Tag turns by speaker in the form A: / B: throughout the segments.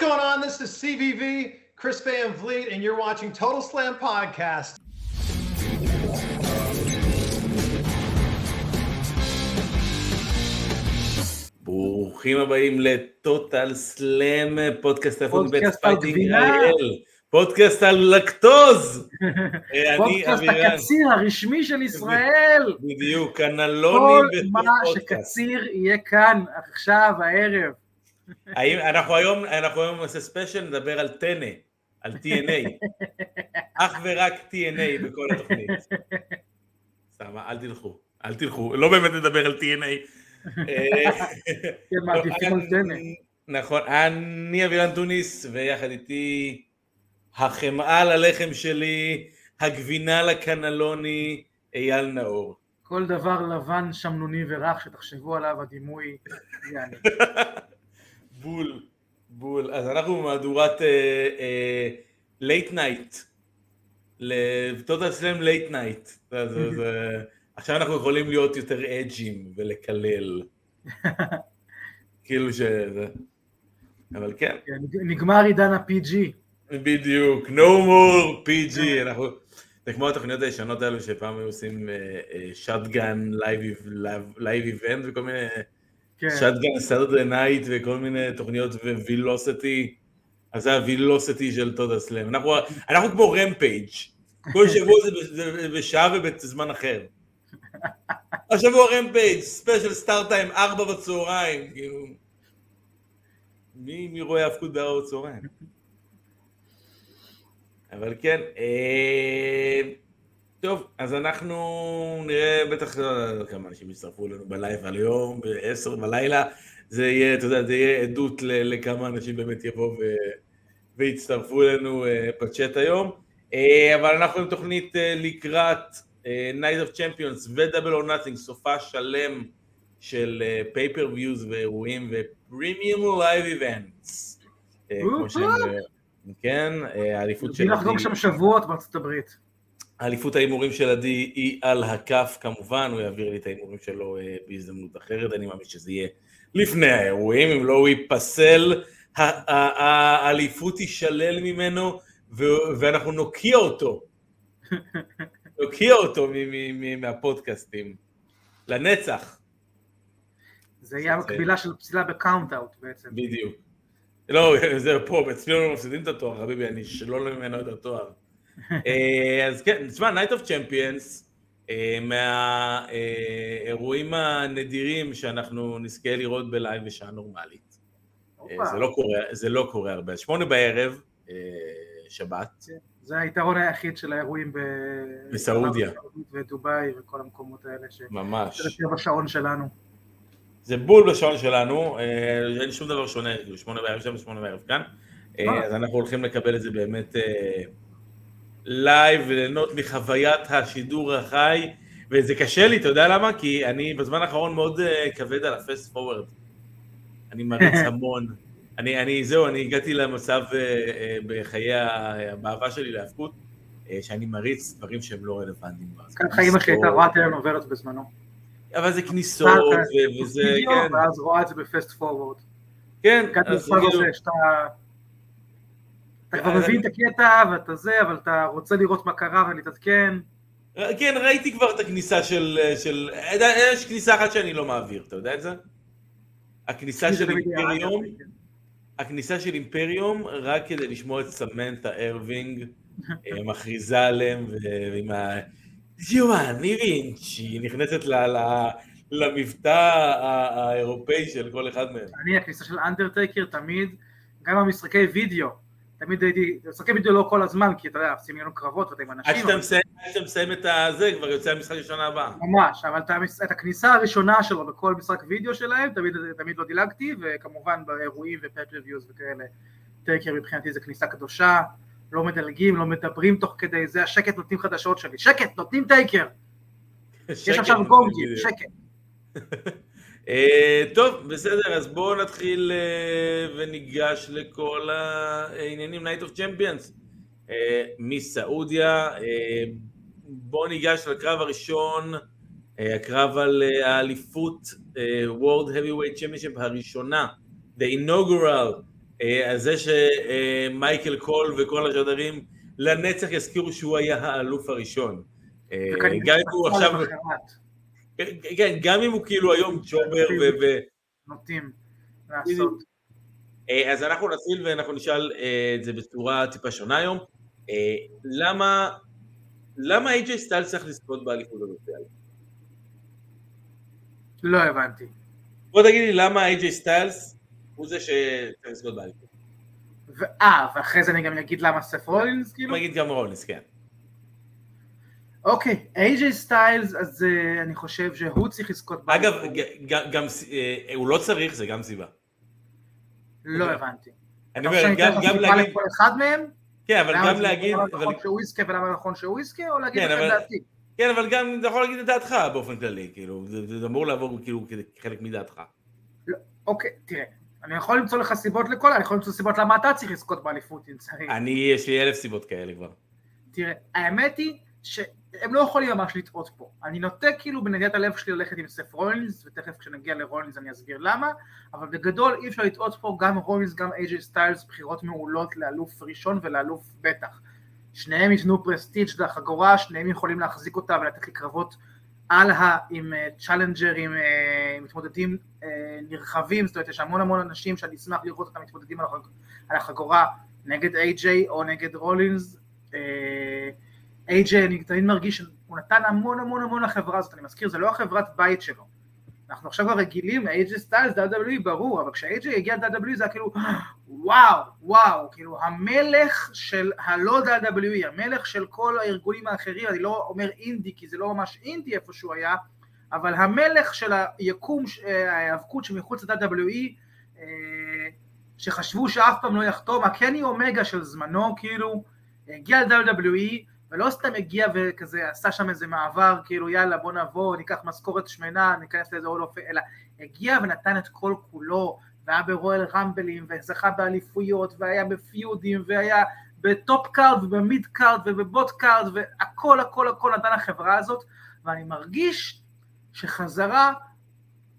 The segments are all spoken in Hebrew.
A: going on? This is CVV, Chris Van Vliet, and you're watching Total Slam Podcast.
B: ברוכים הבאים לטוטל סלאם, פודקאסט איפה מבית
C: פודקאסט על
B: פייטינג
C: גבינה.
B: אריאל, פודקאסט על לקטוז. אה, אני
C: פודקאסט
B: אבירן,
C: הקציר הרשמי של ישראל.
B: בדיוק,
C: כל
B: קנלוני
C: מה
B: בפודקאסט.
C: שקציר יהיה כאן עכשיו הערב.
B: האם אנחנו היום, אנחנו היום נעשה special, נדבר על טנא, על TNA. אך ורק TNA בכל התוכנית. סתם, אל תלכו, אל תלכו, לא באמת נדבר על TNA. אה,
C: כן, טנא.
B: נכון, אני אבירן טוניס, ויחד איתי החמאה ללחם שלי, הגבינה לקנלוני, אייל נאור.
C: כל דבר לבן, שמנוני ורך שתחשבו עליו, הדימוי יעני.
B: בול, בול. אז אנחנו במהדורת late night, Total Slam late night. עכשיו אנחנו יכולים להיות יותר edgy ים ולקלל. כאילו שזה... אבל כן,
C: כן, נגמר עידן ה-PG.
B: בדיוק, no more PG, אנחנו... זה כמו התוכניות הישנות האלו שפעם היו עושים Shotgun live event וכל מיני. Shotgun Saturday Night וכל מיני תוכניות Velocity, אז זה ה Velocity של Total Slam. אנחנו, אנחנו כמו Rampage, כל שבוע זה בשעה ובזמן אחר. השבוע Rampage, special start time, ארבע בצהריים, כאילו... מי, מי רואה האבקות בארבע בצהריים? אבל כן, אה, טוב, אז אנחנו נראה, בטח לא יודע כמה אנשים יצטרפו אלינו ב live על היום, ב-10 בלילה, זה יהיה, אתה יודע, זה יהיה עדות לכמה אנשים באמת יבואו ו- ויצטרפו אלינו אה, בצ'אט היום, אה, אבל אנחנו עם תוכנית אה, לקראת Night of Champions ו-Double or Nothing, סופ"ש שלם של pay-per-views ואירועים ו premium live events. כמו שהם, כן, האליפות של
C: לחגוג שם שבועות בארצות הברית.
B: האליפות ההימורים של עדי היא על הכף כמובן, הוא יעביר לי את ההימורים שלו אה, בהזדמנות אחרת, אני מאמין שזה יהיה לפני האירועים, אם לא הוא ייפסל, האליפות תישלל ממנו ואנחנו נוקיע אותו, נוקיע אותו מהפודקאסטים, לנצח,
C: זה יהיה המקבילה של פסילה ב count-out בעצם.
B: בדיוק. לא, זה פה, אצלנו לא מפסידים את התואר, חביבי, אני אשלול ממנו את התואר. אה, אז כן, תשמע, Night of Champions, אה, מהאירועים הנדירים שאנחנו נזכה לראות ב live בשעה נורמלית. אה. זה לא קורה, זה לא קורה הרבה. שמונה בערב, שבת,
C: זה היתרון היחיד של האירועים ב...
B: בסעודיה.
C: ודובאי וכל המקומות האלה ש...
B: ממש.
C: זה בשעון שלנו.
B: זה בול בשעון שלנו, אין שום דבר שונה, כאילו שמונה בערב שם ושמונה בערב כאן. אז אנחנו הולכים לקבל את זה באמת live וליהנות מחוויית השידור החי, וזה קשה לי, אתה יודע למה? כי אני בזמן האחרון מאוד אה, כבד על ה fast forward, אני מריץ המון, אני, אני, זהו, אני הגעתי למצב אה, אה, בחיי האהבה שלי להאבקות, אה, שאני מריץ דברים שהם לא רלוונטיים.
C: ככה אימא שלי הייתה רואה טלנובלות בזמנו.
B: אבל זה כניסות, וזה, כן,
C: ואז רואה את זה בפסט פורוורד.
B: כן, אז כאילו-.
C: אתה כבר מבין את הקטע ואתה זה, אבל אתה רוצה לראות מה קרה ולהתעדכן.
B: כן, ראיתי כבר את הכניסה של... של... יש כניסה אחת שאני לא מעביר, אתה יודע את זה? הכניסה של אימפריום,
C: כן.
B: הכניסה של Imperium, רק כדי לשמוע את סמנטה ארווינג אה, מכריזה עליהם, ועם ה... ג'ובאני וינצ'י, נכנסת ל- ל- למבטא האירופאי של כל אחד מהם.
C: אני, הכניסה של אנדרטייקר תמיד, גם במשחקי וידאו, תמיד הייתי, משחקי וידאו לא כל הזמן, כי אתה יודע, עושים לנו קרבות ואתה עם
B: עד
C: אנשים,
B: שאתה
C: אבל-
B: מסיים- עד שאתה מסיים את הזה, כבר יוצא המשחק ראשון הבא.
C: ממש, אבל את הכניסה הראשונה שלו בכל משחק וידאו שלהם, תמיד, תמיד לא דילגתי, וכמובן באירועים ו pay-per-views וכאלה, טייקר מבחינתי זה כניסה קדושה, לא מדלגים, לא מדברים תוך כדי זה, השקט נותנים חדשות שלי, שקט, נותנים טייקר, יש עכשיו גונגים, שקט.
B: אה, טוב, בסדר, אז בואו נתחיל אה, וניגש לכל העניינים Night of Champions אה, מסעודיה. אה, בואו ניגש לקרב הראשון, אה, הקרב על האליפות אה, World Heavyweight Championship הראשונה, the inaugural על זה שמייקל קול וכל השדרים לנצח יזכירו שהוא היה האלוף הראשון. גם אם הוא עכשיו... כן, גם אם הוא כאילו היום ג'ובר ו...
C: נוטים לעשות.
B: אז אנחנו נתחיל ואנחנו נשאל את זה בצורה טיפה שונה היום. למה למה איי.ג'יי סטייל צריך לזכות באליפות הזאת?
C: לא הבנתי.
B: בוא תגיד לי למה איי.ג'יי סטיילס הוא זה שצריך לזכות באליפות.
C: אה, ואחרי זה אני גם אגיד למה סף רולינס כאילו?
B: אני אגיד גם רולינס, כן.
C: אוקיי, איי.ג'יי סטיילס, אז uh, אני חושב שהוא צריך לזכות.
B: אגב, גם, uh, הוא לא צריך, זה גם סיבה.
C: לא הבנתי.
B: אני אומר, גם, גם להגיד...
C: לכל אחד מהם?
B: כן, אבל גם להגיד...
C: למה נכון שהוא יזכה ולמה נכון שהוא יזכה, או להגיד
B: כן,
C: את דעתי?
B: כן, אבל גם אתה יכול להגיד את דעתך באופן כללי, כאילו, זה אמור לעבור כאילו כחלק מדעתך.
C: לא, אוקיי, תראה, אני יכול למצוא לך סיבות לכל, אני יכול למצוא סיבות למה אתה צריך לזכות באליפות אם צריך.
B: אני, יש לי אלף סיבות כאלה כבר.
C: תראה, האמת היא שהם לא יכולים ממש לטעות פה. אני נוטה כאילו בנדיעת הלב שלי ללכת עם סף רולינס, ותכף כשנגיע לרולינס אני אסביר למה, אבל בגדול אי אפשר לטעות פה גם רולינס, גם אייג'י סטיילס, בחירות מעולות לאלוף ראשון ולאלוף בטח. שניהם ייתנו prestige לחגורה, שניהם יכולים להחזיק אותה ולתת לי קרבות על ה... עם challenger ים, אה, עם מתמודדים אה, נרחבים, זאת אומרת יש המון המון אנשים שאני אשמח לראות אותם מתמודדים על החגורה נגד איי-ג'יי או נגד רולינס. איי-ג'יי, אני תמיד מרגיש שהוא נתן המון המון המון לחברה הזאת, אני מזכיר, זה לא החברת בית שלו. אנחנו עכשיו כבר רגילים, איי-ג'יי סטיילס, WWE ברור, אבל כשאיי-ג'יי הגיע ל-WWE זה היה כאילו, וואו, וואו, כאילו המלך של הלא WWE, המלך של כל הארגונים האחרים, אני לא אומר אינדי, כי זה לא ממש אינדי איפה שהוא היה, אבל המלך של היקום, ההיאבקות שמחוץ ל-WWE, שחשבו שאף פעם לא יחתום, הקני אומגה של זמנו, כאילו, הגיע ל-WWE, ולא סתם הגיע וכזה עשה שם איזה מעבר, כאילו יאללה בוא נבוא, ניקח משכורת שמנה, ניכנס לאיזה עוד אופן, אלא הגיע ונתן את כל כולו, והיה ב Royal Rumble ים, וזכה באליפויות, והיה ב feud ים, והיה ב top card, וב mid card, וב bottom card, והכל הכל הכל נתן לחברה הזאת, ואני מרגיש שחזרה,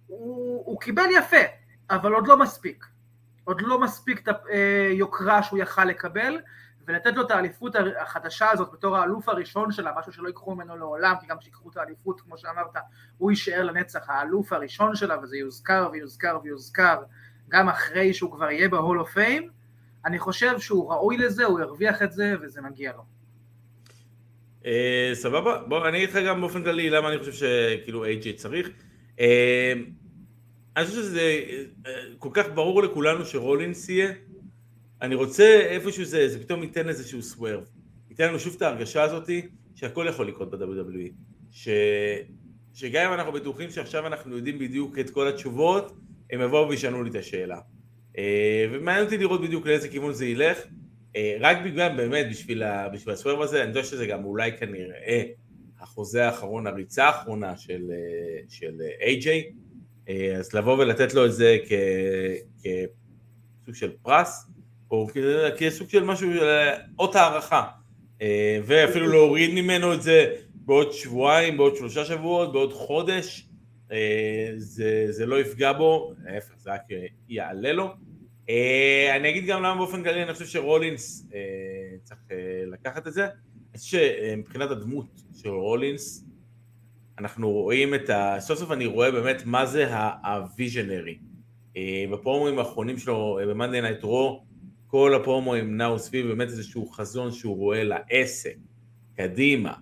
C: הוא, הוא קיבל יפה, אבל עוד לא מספיק. עוד לא מספיק את היוקרה שהוא יכל לקבל, ולתת לו את האליפות החדשה הזאת בתור האלוף הראשון שלה, משהו שלא ייקחו ממנו לעולם, כי גם כשיקחו את האליפות, כמו שאמרת, הוא יישאר לנצח האלוף הראשון שלה, וזה יוזכר ויוזכר ויוזכר גם אחרי שהוא כבר יהיה ב Hall of Fame, אני חושב שהוא ראוי לזה, הוא ירוויח את זה, וזה מגיע לו.
B: אה, סבבה, בוא אני אגיד לך גם באופן כללי למה אני חושב שכאילו AJ צריך. אה, אני חושב שזה אה, כל כך ברור לכולנו שרולינס יהיה, אני רוצה איפשהו זה, זה פתאום ייתן איזשהו swerve, ייתן לנו שוב את ההרגשה הזאתי שהכל יכול לקרות ב-WWE, ש... שגם אם אנחנו בטוחים שעכשיו אנחנו יודעים בדיוק את כל התשובות, הם יבואו וישאלו לי את השאלה. אה, ומעניין אותי לראות בדיוק לאיזה כיוון זה ילך, אה, רק בגלל באמת בשביל, ה... בשביל הסוורב הזה, אני יודע שזה גם אולי כנראה החוזה האחרון, הריצה האחרונה של, אה, של AJ, אז לבוא ולתת לו את זה כ... כסוג של פרס, או כסוג של משהו, אות הערכה, אה, ואפילו להוריד ממנו את זה בעוד שבועיים, בעוד שלושה שבועות, בעוד חודש, אה, זה, זה לא יפגע בו, להפך, זה רק יעלה לו. אה, אני אגיד גם למה באופן כללי אני חושב שרולינס צריך לקחת את זה. אני חושב שמבחינת הדמות של רולינס, אנחנו רואים את ה... סוף סוף אני רואה באמת מה זה ה visionary. בפרומואים האחרונים שלו ב-Monday Night Raw, כל הפרומואים נעו סביב באמת איזשהו חזון שהוא רואה לעסק, קדימה,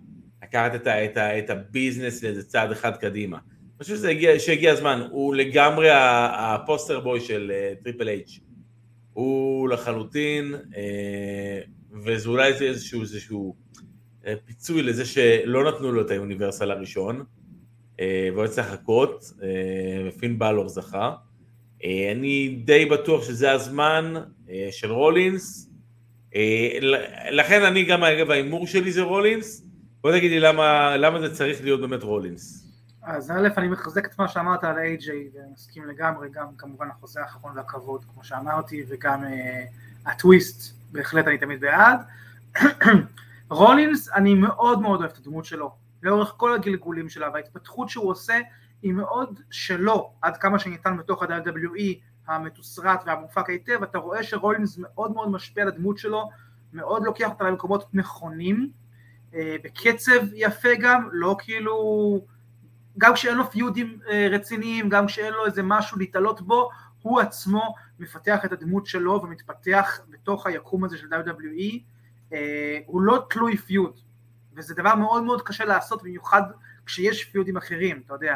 B: לקחת את, ה, את, ה, את ה business לאיזה צעד אחד קדימה. אני חושב שהגיע, שהגיע הזמן, הוא לגמרי ה poster boy של טריפל אה, אייץ'. הוא לחלוטין, אה, וזה אולי איזשהו, איזשהו אה, פיצוי לזה שלא נתנו לו את ה Universal הראשון, uh, והוא צריך לחכות, uh, ופין בלור זכה. אה, אני די בטוח שזה הזמן אה, של רולינס, אה, לכן אני גם, אגב, ההימור שלי זה רולינס, בוא תגיד לי למה, למה זה צריך להיות באמת רולינס.
C: אז א', אני מחזק את מה שאמרת על AJ ומסכים לגמרי, גם כמובן החוזה האחרון והכבוד, כמו שאמרתי, וגם uh, הטוויסט, בהחלט אני תמיד בעד. רולינס, אני מאוד מאוד אוהב את הדמות שלו, לאורך כל הגלגולים שלה, וההתפתחות שהוא עושה היא מאוד שלו, עד כמה שניתן בתוך ה-WWE המתוסרט והמופק היטב, אתה רואה שרולינס מאוד מאוד משפיע על הדמות שלו, מאוד לוקח אותה למקומות נכונים, אה, בקצב יפה גם, לא כאילו, גם כשאין לו פיודים אה, רציניים, גם כשאין לו איזה משהו להתעלות בו, הוא עצמו מפתח את הדמות שלו ומתפתח בתוך היקום הזה של WWE, אה, הוא לא תלוי feud, וזה דבר מאוד מאוד קשה לעשות, במיוחד כשיש פיודים אחרים, אתה יודע.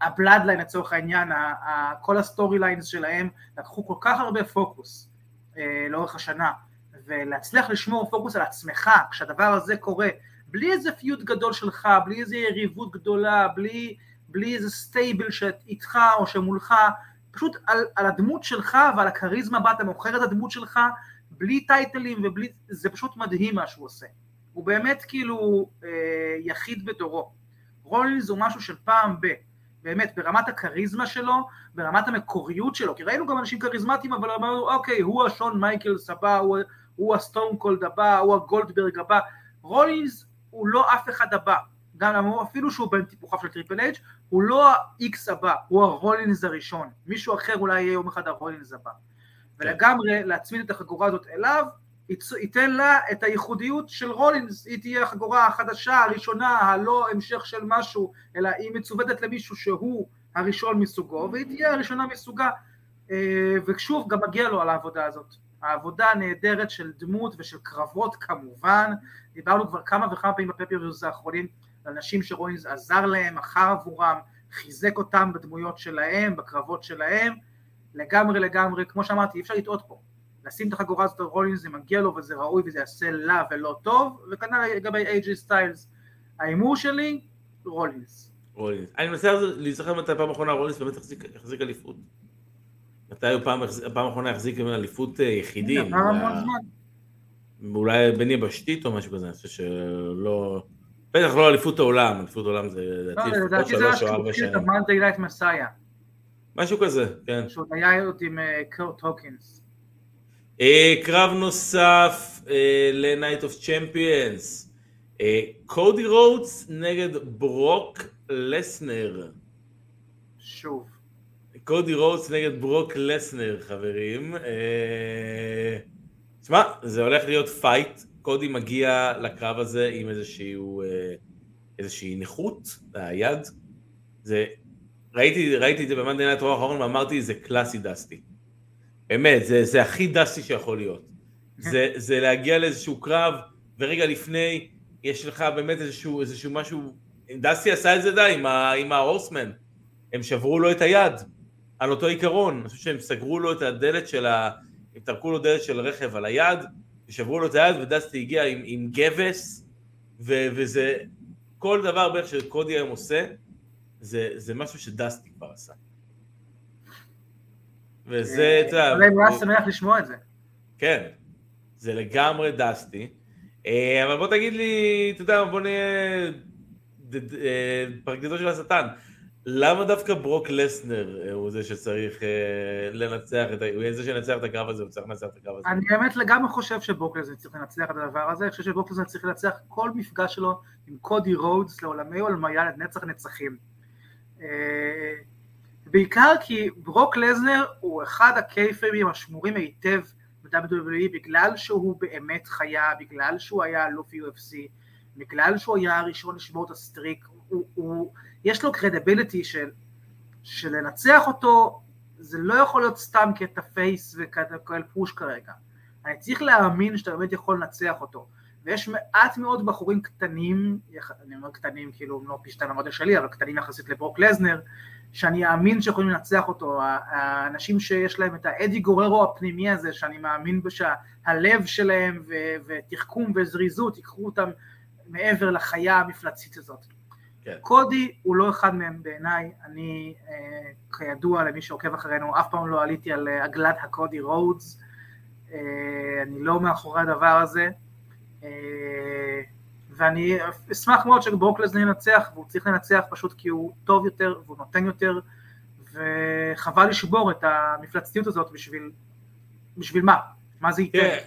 C: ה Bloodline לצורך העניין, כל ה storylines שלהם לקחו כל כך הרבה פוקוס לאורך השנה, ולהצליח לשמור פוקוס על עצמך כשהדבר הזה קורה, בלי איזה feud גדול שלך, בלי איזה יריבות גדולה, בלי, בלי איזה stable שאיתך או שמולך, פשוט על, על הדמות שלך ועל הכריזמה בה אתה מוכר את הדמות שלך, בלי טייטלים ובלי, זה פשוט מדהים מה שהוא עושה. הוא באמת כאילו אה, יחיד בדורו. רולינס הוא משהו של פעם ב... באמת, ברמת הכריזמה שלו, ברמת המקוריות שלו, כי ראינו גם אנשים כריזמטיים, אבל אמרנו, אוקיי, הוא השון מייקלס הבא, הוא, הוא הסטון קולד הבא, הוא הגולדברג הבא, רולינס הוא לא אף אחד הבא, גם אפילו שהוא בין טיפוחיו של טריפל אייץ' הוא לא ה-X הבא, הוא הרולינס הראשון, מישהו אחר אולי יהיה יום אחד הרולינס הבא. כן. ולגמרי להצמיד את החגורה הזאת אליו, ייתן לה את הייחודיות של רולינס, היא תהיה החגורה החדשה, הראשונה, הלא המשך של משהו, אלא היא מצוותת למישהו שהוא הראשון מסוגו, והיא תהיה הראשונה מסוגה, אה, ושוב, גם מגיע לו על העבודה הזאת. העבודה הנהדרת של דמות ושל קרבות כמובן, דיברנו כבר כמה וכמה פעמים בפפריוס האחרונים על אנשים שרולינס עזר להם, מכר עבורם, חיזק אותם בדמויות שלהם, בקרבות שלהם, לגמרי לגמרי, כמו שאמרתי, אי אפשר לטעות פה. לשים את החגורה הזאת על רולינס זה מגיע לו וזה ראוי וזה יעשה לה ולא טוב, וכנ"ל לגבי אייג'י סטיילס. ההימור שלי, רולינס.
B: רולינס. אני מנסה להיזכר מתי פעם אחרונה רולינס באמת החזיק אליפות. מתי הוא פעם, פעם אחרונה החזיק אליפות אה, יחידים? אולי בין יבשתית או משהו כזה, אני חושב שלא... בטח לא אליפות העולם, אליפות העולם זה
C: לדעתי לא, לפחות שלוש או ארבע שנים. לדעתי זה מסאיה.
B: משהו כזה, כן.
C: שהוא היה עוד עם קורט אה, הוקינס.
B: אה, קרב נוסף ל-Night of Champions. קודי רודס נגד ברוק לסנר.
C: שוב.
B: קודי רודס נגד ברוק לסנר, חברים. תשמע, זה הולך להיות fight. קודי מגיע לקרב הזה עם איזשהו, אה, איזושהי נכות ביד. זה, ראיתי, ראיתי את זה ב Monday Night האחרון ואמרתי, זה קלאסי דסטי. באמת, זה, זה הכי דסטי שיכול להיות. זה, זה להגיע לאיזשהו קרב, ורגע לפני, יש לך באמת איזשהו, איזשהו משהו, דסטי עשה את זה די עם, עם ה Horsemen, הם שברו לו את היד, על אותו עיקרון, אני חושב שהם סגרו לו את הדלת של ה... הם טרקו לו דלת של רכב על היד, ושברו לו את היד, ודסטי הגיע עם, עם גבס, ו, וזה, כל דבר בערך שקודי היום עושה, זה, זה משהו שדסטי כבר עשה. וזה,
C: אה, אתה יודע... אולי הוא היה שמח לשמוע את זה.
B: כן, זה לגמרי דסטי. אה, אבל בוא תגיד לי, אתה יודע, בוא נהיה אה, פרקליטו של השטן. למה דווקא ברוק לסנר הוא זה שצריך לנצח את, הוא זה שינצח את הקרב הזה, הוא צריך לנצח את הקרב הזה?
C: אני באמת לגמרי חושב שברוק לסנר צריך לנצח את הדבר הזה, אני חושב שברוק לסנר צריך לנצח כל מפגש שלו עם קודי רודס לעולמי עולמיה לנצח נצחים. בעיקר כי ברוק לזנר הוא אחד הקייפרים השמורים היטב ב-WWE בגלל שהוא באמת חיה, בגלל שהוא היה אלוף UFC, בגלל שהוא היה הראשון לשבור את ה streak, הוא, הוא, יש לו קרדיביליטי של, של לנצח אותו, זה לא יכול להיות סתם קטע פייס וכאלה פוש כרגע. אני צריך להאמין שאתה באמת יכול לנצח אותו. ויש מעט מאוד בחורים קטנים, אני אומר קטנים כאילו לא פי שתיים המודל שלי, אבל קטנים יחסית לברוק לזנר, שאני אאמין שיכולים לנצח אותו, האנשים שיש להם את האדי גוררו הפנימי הזה, שאני מאמין שהלב שלהם ותחכום וזריזות ייקחו אותם מעבר לחיה המפלצית הזאת. כן. קודי הוא לא אחד מהם בעיניי, אני אה, כידוע למי שעוקב אחרינו, אף פעם לא עליתי על אה, עגלת הקודי רודס, אה, אני לא מאחורי הדבר הזה, אה, ואני אשמח מאוד שברוק לזנר ינצח, והוא צריך לנצח פשוט כי הוא טוב יותר והוא נותן יותר, וחבל לשבור את המפלצתיות הזאת בשביל, בשביל מה? מה זה ייתן?
B: כן,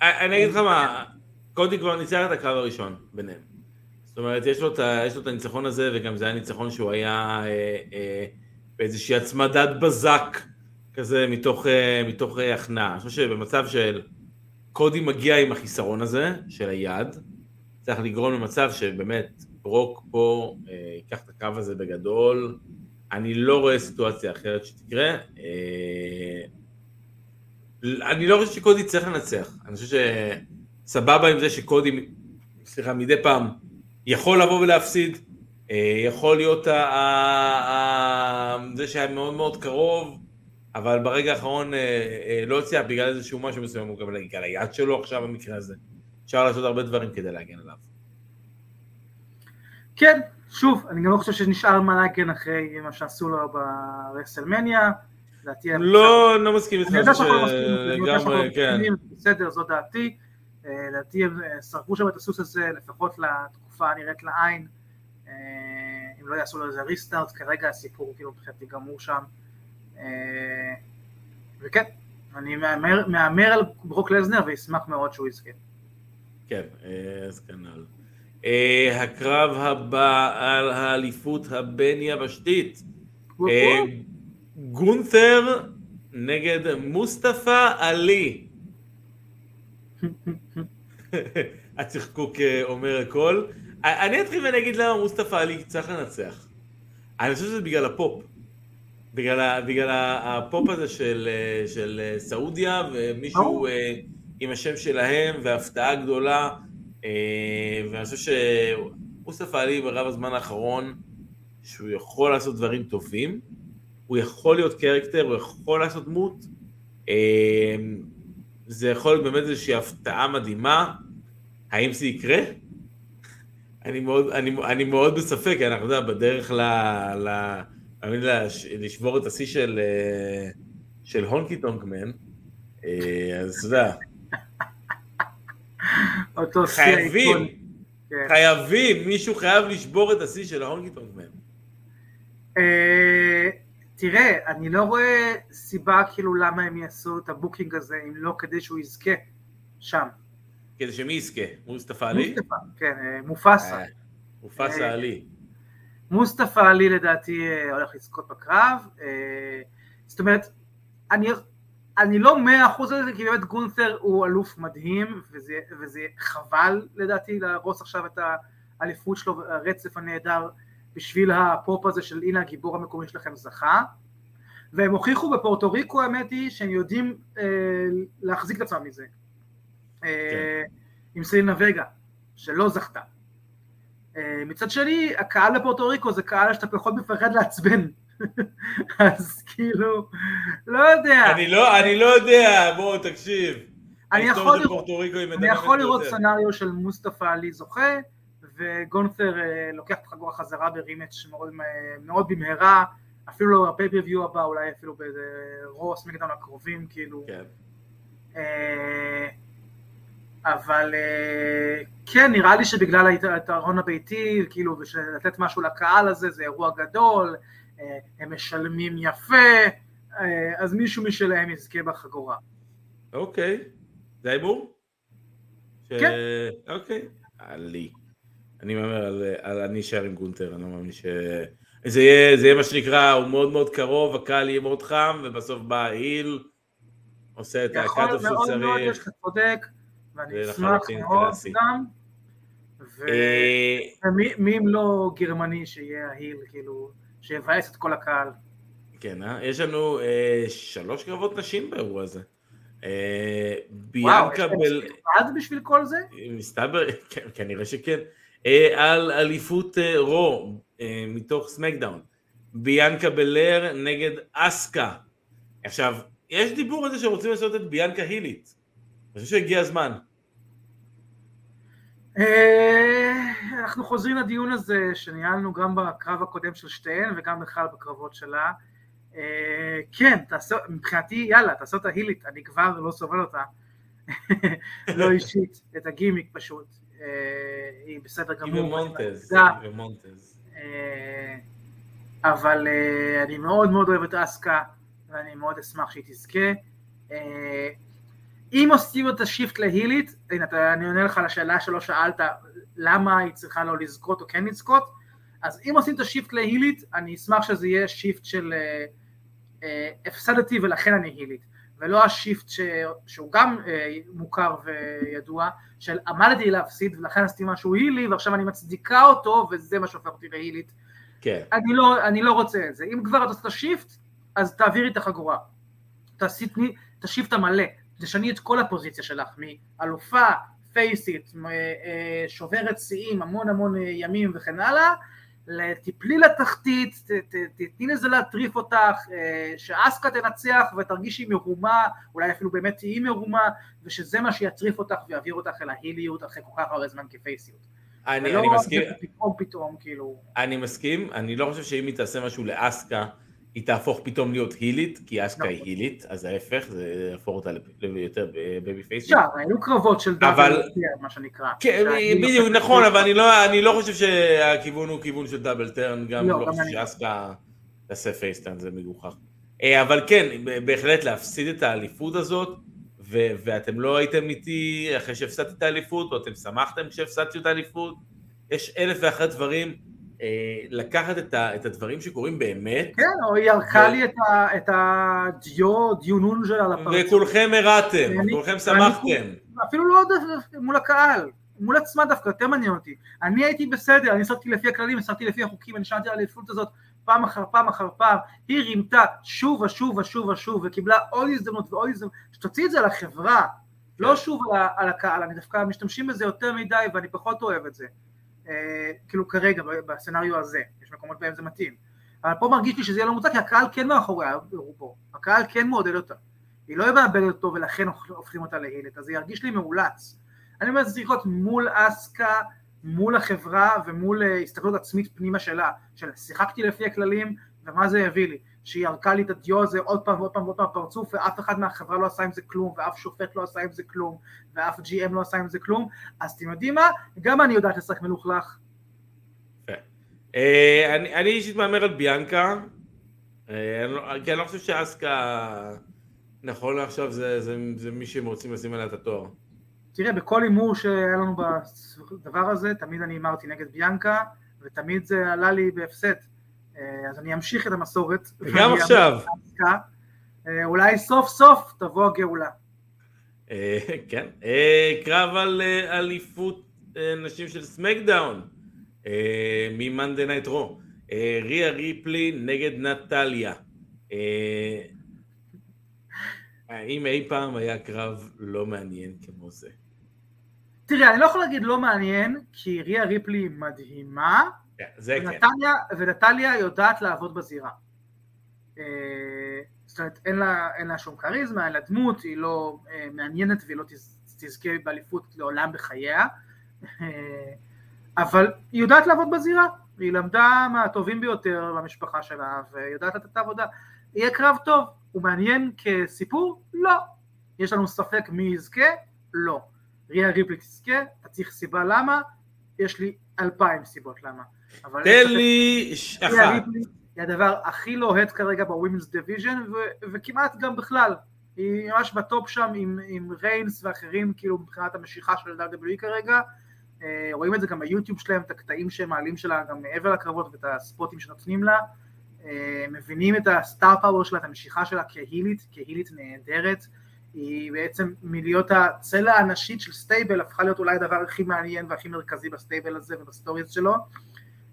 B: אני אגיד לך מה, קודי כבר ניצח את הקרב הראשון ביניהם. זאת אומרת, יש לו, את, יש לו את הניצחון הזה, וגם זה היה ניצחון שהוא היה אה, אה, באיזושהי הצמדת בזק כזה מתוך, אה, מתוך אה, הכנעה. אני חושב שבמצב של קודי מגיע עם החיסרון הזה, של היד, צריך לגרום למצב שבאמת ברוק פה אה, ייקח את הקו הזה בגדול. אני לא רואה סיטואציה אחרת שתקרה. אה, אני לא חושב שקודי צריך לנצח. אני חושב שסבבה עם זה שקודי, סליחה, מדי פעם יכול לבוא ולהפסיד. אה, יכול להיות ה- ה- ה- זה שהיה מאוד מאוד קרוב, אבל ברגע האחרון אה, אה, לא הצליח בגלל איזשהו משהו מסוים, הוא גם בגלל היד שלו עכשיו במקרה הזה. אפשר לעשות הרבה דברים כדי להגן עליו.
C: כן, שוב, אני גם לא חושב שנשאר מה להגן אחרי מה שעשו לו ברסלמניה.
B: לא, אני לא מסכים איתך,
C: אני יודע שאנחנו לא מסכימים,
B: כן.
C: בסדר, זו דעתי. אה, לדעתי הם אה, שרפו שם את הסוס הזה, לפחות לתקופה הנראית לעין. אה, אם לא יעשו לו איזה ריסטארט, כרגע הסיפור כאילו מבחינתי גמור שם. וכן, אני מהמר על ברוק לזנר ואשמח מאוד שהוא יזכה.
B: כן, אה, אז כנ"ל. אה, הקרב הבא על האליפות הבין-יבשתית. אה, גונת'ר נגד מוסטפא עלי. הצחקוק אומר הכל. אני אתחיל ואני אגיד למה מוסטפא עלי צריך לנצח. אני חושב שזה בגלל הפופ. בגלל, בגלל הפופ הזה של, של סעודיה, ומישהו. עם השם שלהם, והפתעה גדולה. אה, ואני חושב שמוסטפא עלי ברב הזמן האחרון, שהוא יכול לעשות דברים טובים, הוא יכול להיות קרקטר, הוא יכול לעשות דמות. אה, זה יכול להיות באמת איזושהי הפתעה מדהימה. האם זה יקרה? אני מאוד, אני, אני מאוד בספק, אנחנו, יודע, בדרך ל... ל יודע, לש- לשבור את השיא של, אה, של הונקי טונקמן, אז אתה יודע,
C: אותו שיא
B: חייבים.
C: כן.
B: חייבים, מישהו חייב לשבור את השיא של ההונקי טונקמן.
C: אה, תראה, אני לא רואה סיבה כאילו למה הם יעשו את ה booking הזה אם לא כדי שהוא יזכה שם.
B: כדי שמי יזכה? מוסטפא עלי?
C: מוסטפא, כן, אה, מופסה.
B: אה, מופסה עלי.
C: מוסטפא עלי לדעתי אה, הולך לזכות בקרב. אה, זאת אומרת, אני, אני לא מאה אחוז על זה, כי באמת גונת'ר הוא אלוף מדהים, וזה, וזה חבל לדעתי להרוס עכשיו את האליפות שלו, הרצף הנהדר, בשביל הפופ הזה של הנה הגיבור המקומי שלכם זכה. והם הוכיחו בפורטו ריקו, האמת היא, שהם יודעים אה, להחזיק את עצמם מזה. אה, עם סלינה וגה, שלא זכתה. אה, מצד שני, הקהל בפורטו ריקו זה קהל שאתה פחות מפחד לעצבן. אז כאילו, לא יודע.
B: אני לא, אני לא יודע, בוא תקשיב.
C: אני יכול לראות- אני יכול לראות. סצנריו של מוסטפא עלי זוכה, וגונת'ר אה, לוקח את החגורה חזרה ברימץ' מאוד, מאוד במהרה, אפילו לא בפייפריוויו הבא, אולי אפילו באיזה רוס מקדאון הקרובים, כאילו.
B: כן.
C: אה, אבל אה, כן, נראה לי שבגלל הית- היתרון הביתי, כאילו, ולתת משהו לקהל הזה, זה אירוע גדול, אה, הם משלמים יפה, אה, אז מישהו משלהם יזכה בחגורה.
B: אוקיי. זה ההימור?
C: כן.
B: אוקיי. עלי. אני מהמר על, על אני אשאר עם גונטר, אני לא מאמין ש... זה יהיה, זה יהיה מה שנקרא, הוא מאוד מאוד קרוב, הקהל יהיה מאוד חם, ובסוף בא ה heel, עושה את
C: יכול
B: ה cut-off
C: מאוד מאוד להיות
B: שצריך.
C: שאתה צודק, ואני אשמח מאוד. גם.
B: אה,
C: ומי מי אם לא גרמני שיהיה ההיל, כאילו, שיבאס את כל הקהל.
B: כן, אה? יש לנו אה, שלוש קרבות נשים באירוע הזה. אה,
C: וואו, יש
B: ביאנקה
C: להם
B: בל...
C: בשביל כל זה?
B: מסתבר, כן, כנראה שכן, אה, על אליפות אה, רו אה, מתוך סמקדאון. ביאנקה בלר נגד אסקה. עכשיו, יש דיבור על זה שרוצים לעשות את ביאנקה הילית. אני חושב שהגיע הזמן.
C: אה, אנחנו חוזרים לדיון הזה שניהלנו גם בקרב הקודם של שתיהן וגם בכלל בקרבות שלה. אה, כן, מבחינתי, יאללה, תעשה אותה הילית, אני כבר לא סובל אותה. לא אישית, את הגימיק פשוט. אה, היא בסדר
B: היא
C: גמור.
B: ומונטז. היא ומונטז.
C: אה, אבל אני מאוד מאוד אוהב את אסקה, ואני מאוד אשמח שהיא תזכה. אם עושים את ה shift להילית, הנה, אתה- אני עונה לך על השאלה שלא שאלת, למה היא צריכה לא לזכות או כן לזכות, אז אם עושים את ה shift להילית, אני אשמח שזה יהיה shift של אה, אה, הפסדתי ולכן אני הילית, ולא ה shift ש... שהוא גם אה, מוכר וידוע, של עמדתי להפסיד ולכן עשיתי משהו הילי ועכשיו אני מצדיקה אותו וזה מה שהופך אותי להילית.
B: כן.
C: אני לא, אני לא רוצה את זה. אם כבר אתה עושה את השיפט, אז תעבירי את החגורה. תעשי את המלא, תשני את כל הפוזיציה שלך, מאלופה, פייסיט, אה, שוברת שיאים המון המון ימים וכן הלאה, תפלי לתחתית, תתני לזה להטריף אותך, אה, שאסקה תנצח ותרגישי מרומה, אולי אפילו באמת תהיי מרומה, ושזה מה שיטריף אותך ויעביר אותך אל ההיליות אחרי כל כך הרבה זמן כפייסיות.
B: אני, אני מסכים.
C: פתאום פתאום כאילו.
B: אני מסכים, אני לא חושב שאם היא תעשה משהו לאסקה, היא תהפוך פתאום להיות הילית, כי אסקה היא הילית, אז ההפך, זה יהפוך אותה ליותר בייבי פייסית.
C: אפשר, היו קרבות של double turn, מה שנקרא.
B: כן, בדיוק, נכון, אבל לא, אני לא חושב שהכיוון הוא כיוון של double turn, גם לא חושב שאסקה תעשה face turn, זה מגוחך. אה, אבל כן, בהחלט להפסיד את האליפות הזאת, ואתם לא הייתם איתי אחרי שהפסדתי את האליפות, או אתם שמחתם כשהפסדתי את האליפות, יש אלף ואחת דברים. אה, לקחת את, ה, את הדברים שקורים באמת.
C: כן, או היא ערכה ו... לי את, ה, את הדיו, דיונון שלה לפרצוף.
B: וכולכם הראתם, כולכם שמחתם.
C: אפילו לא מול הקהל, מול עצמה דווקא, יותר מעניין אותי. אני הייתי בסדר, אני עשיתי לפי הכללים, עשיתי לפי החוקים, אני שאלתי על האליפות הזאת פעם אחר פעם אחר פעם, היא רימתה שוב ושוב ושוב ושוב, וקיבלה עוד הזדמנות ועוד הזדמנות, שתוציא את זה לחברה, לא כן. שוב על, על הקהל, אני דווקא משתמשים בזה יותר מדי ואני פחות אוהב את זה. אה, כאילו כרגע בסצנריו הזה, יש מקומות בהם זה מתאים. אבל פה מרגיש לי שזה יהיה לא מוצע כי הקהל כן מאחוריה רובו, הקהל כן מעודד אותה. היא לא יבאבד אותו ולכן הופכים אותה להילת, אז זה ירגיש לי מאולץ. אני אומר, זה צריך להיות מול אסקה, מול החברה ומול אה, הסתכלות עצמית פנימה שלה, של שיחקתי לפי הכללים ומה זה יביא לי. שהיא ירקה לי את הדיו הזה עוד פעם ועוד פעם ועוד פעם פרצוף ואף אחד מהחברה לא עשה עם זה כלום ואף שופט לא עשה עם זה כלום ואף GM לא עשה עם זה כלום אז אתם יודעים מה? גם אני יודעת לשחק מלוכלך.
B: אה, אני אישית מהמר על ביאנקה אה, לא- כי אני לא חושב שאסקה נכון לעכשיו זה מי שהם רוצים לשים עליה את התואר.
C: תראה בכל הימור שהיה לנו בדבר הזה תמיד אני הימרתי נגד ביאנקה ותמיד זה עלה לי בהפסד אז אני אמשיך את המסורת.
B: גם עכשיו.
C: אה, אולי סוף סוף תבוא הגאולה.
B: אה, כן, קרב על אליפות נשים של SmackDown מ Monday Night Raw. ריה ריפלי נגד נטליה. האם אי פעם היה קרב לא מעניין כמו זה?
C: תראה, אני לא יכול להגיד לא מעניין, כי ריה ריפלי מדהימה,
B: כן, זה כן.
C: ונטליה יודעת לעבוד בזירה. אה, זאת אומרת, אין לה, אין לה שום כריזמה, אין לה דמות, היא לא אה, מעניינת והיא לא תזכה באליפות לעולם בחייה, אה, אבל היא יודעת לעבוד בזירה, היא למדה מהטובים ביותר במשפחה שלה ויודעת לתת את העבודה. יהיה קרב טוב, הוא מעניין כסיפור? לא. יש לנו ספק מי יזכה? לא. ריה ריפלי תזכה, אתה צריך סיבה למה? יש לי אלפיים סיבות למה.
B: תן לי אחת.
C: היא הדבר הכי לוהט כרגע ב women's division וכמעט גם בכלל. היא ממש ב top שם עם, עם ריינס ואחרים כאילו מבחינת המשיכה של WWE כרגע. אה, רואים את זה גם ביוטיוב שלהם, את הקטעים שהם מעלים שלה גם מעבר לקרבות ואת הספוטים שנותנים לה. אה, מבינים את ה star power שלה, את המשיכה שלה כהילית, כהילית נהדרת. היא בעצם מלהיות הצלע הנשית של stable הפכה להיות אולי הדבר הכי מעניין והכי מרכזי ב-stable הזה וב-stories שלו.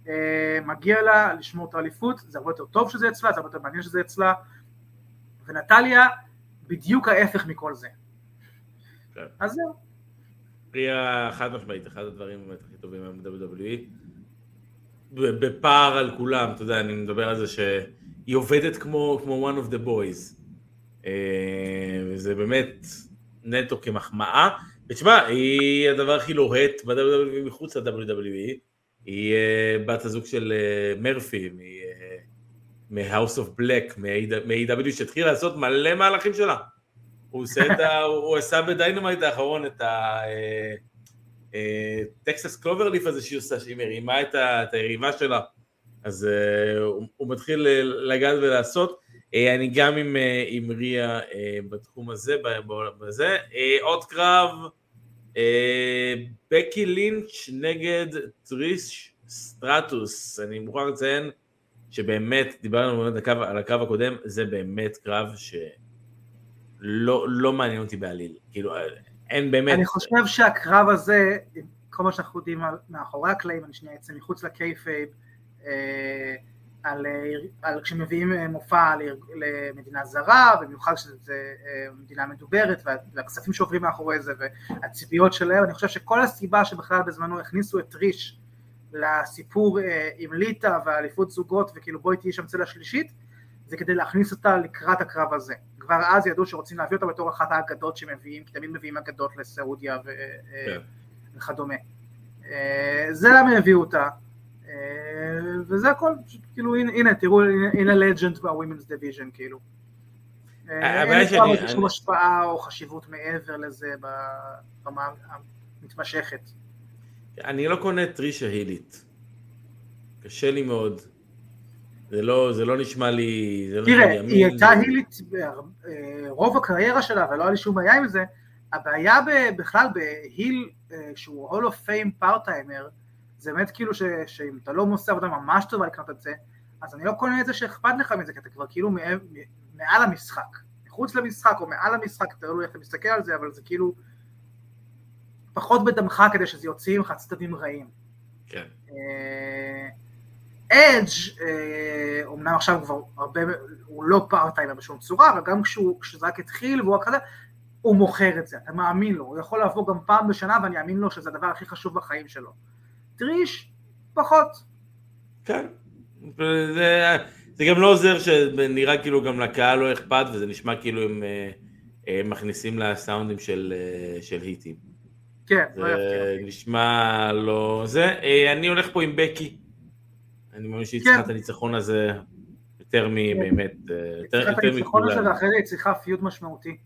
C: אה, מגיע לה לשמור את האליפות, זה הרבה יותר טוב שזה אצלה, זה הרבה יותר מעניין שזה אצלה, ונטליה בדיוק ההפך מכל זה. כן. אז זהו.
B: פריה חד משמעית, אחד הדברים באמת הכי טובים היום ב-WWE. בפער על כולם, אתה יודע, אני מדבר על זה שהיא עובדת כמו, כמו one of the boys. אה, וזה באמת נטו כמחמאה. ותשמע, היא הדבר הכי לוהט ב-WWE מחוץ ל-WWE. היא אה, בת הזוג של אה, מרפי מ-House of Black, מ-AEW, שהתחיל לעשות מלא מהלכים שלה. הוא עושה את ה... הוא עשה ב-Dynamite האחרון את ה-Texas Cloverleaf הזה שהיא עושה, שהיא מרימה את היריבה שלה. אז הוא מתחיל לגעת ולעשות. אני גם עם, ריה בתחום הזה, בזה. עוד קרב, אה, בקי לינץ' נגד טריש סטרטוס, אני מוכרח לציין שבאמת, דיברנו באמת הקו, על הקרב הקודם, זה באמת קרב שלא לא מעניין אותי בעליל. כאילו, אין באמת...
C: אני חושב שהקרב הזה, כל מה שאנחנו יודעים מאחורי הקלעים, אני שנייה אצא מחוץ ל-kayfabe, אה, על, על כשמביאים מופע למדינה זרה, במיוחד שזו אה, מדינה מדוברת, והכספים שעוברים מאחורי זה, והציפיות שלהם, אני חושב שכל הסיבה שבכלל בזמנו הכניסו את טריש לסיפור אה, עם ליטא והאליפות זוגות, וכאילו בואי תהיי שם צלע שלישית, זה כדי להכניס אותה לקראת הקרב הזה. כבר אז ידעו שרוצים להביא אותה בתור אחת האגדות שמביאים, כי תמיד מביאים אגדות לסעודיה ו... כן. וכדומה. זה למה הביאו אותה. וזה הכל, כאילו הנה תראו הנה legend ב-women's division כאילו. אין לי שום השפעה או חשיבות מעבר לזה ברמה המתמשכת.
B: אני לא קונה את טריש ההילית. קשה לי מאוד. זה לא, זה לא נשמע לי...
C: לא תראה, היא הייתה הילית רוב הקריירה שלה ולא היה לי שום בעיה עם זה. הבעיה בכלל בהיל שהוא הול אוף פיים פארטיימר זה באמת כאילו ש, שאם אתה לא עושה עבודה ממש טובה לקנות את זה, אז אני לא קונה את זה שאכפת לך מזה, כי אתה כבר כאילו מעל, מעל המשחק. מחוץ למשחק או מעל המשחק, אתה לא איך אתה מסתכל על זה, אבל זה כאילו פחות בדמך כדי שזה יוציא ממך צדדים רעים.
B: כן.
C: אדג' אומנם אה, עכשיו כבר הרבה, הוא לא פארטיימר בשום צורה, אבל גם כשהוא, כשזה רק התחיל והוא כזה, הוא מוכר את זה, אתה מאמין לו, הוא יכול לבוא גם פעם בשנה ואני אאמין לו שזה הדבר הכי חשוב בחיים שלו. טריש, פחות.
B: כן, זה, זה גם לא עוזר שנראה כאילו גם לקהל לא אכפת וזה נשמע כאילו הם אה, אה, מכניסים לסאונדים של, אה, של היטים.
C: כן,
B: לא יפתיע. נשמע לא... זה, אני הולך פה עם בקי. אני מאמין שהיא צריכה כן. את הניצחון הזה יותר מבאמת,
C: אה, יותר, מכולם. צריכה את הניצחון הזה ואחרי זה היא צריכה פיוט משמעותי.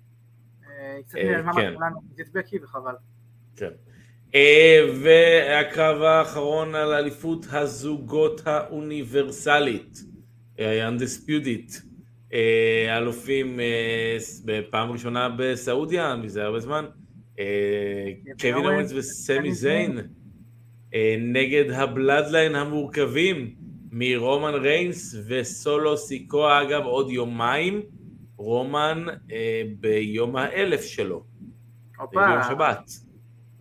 C: היא קצת נעלמה כן. מכולנו, את בקי וחבל.
B: כן. אה, והקרב האחרון על אליפות הזוגות האוניברסלית, אה, undisputed, אה, אלופים בפעם ראשונה בסעודיה, מזה הרבה זמן, קווין אורנס וסמי זיין, נגד הבלאדליין המורכבים מרומן ריינס וסולו סיקו, אגב עוד יומיים, רומן ביום האלף שלו, ביום שבת.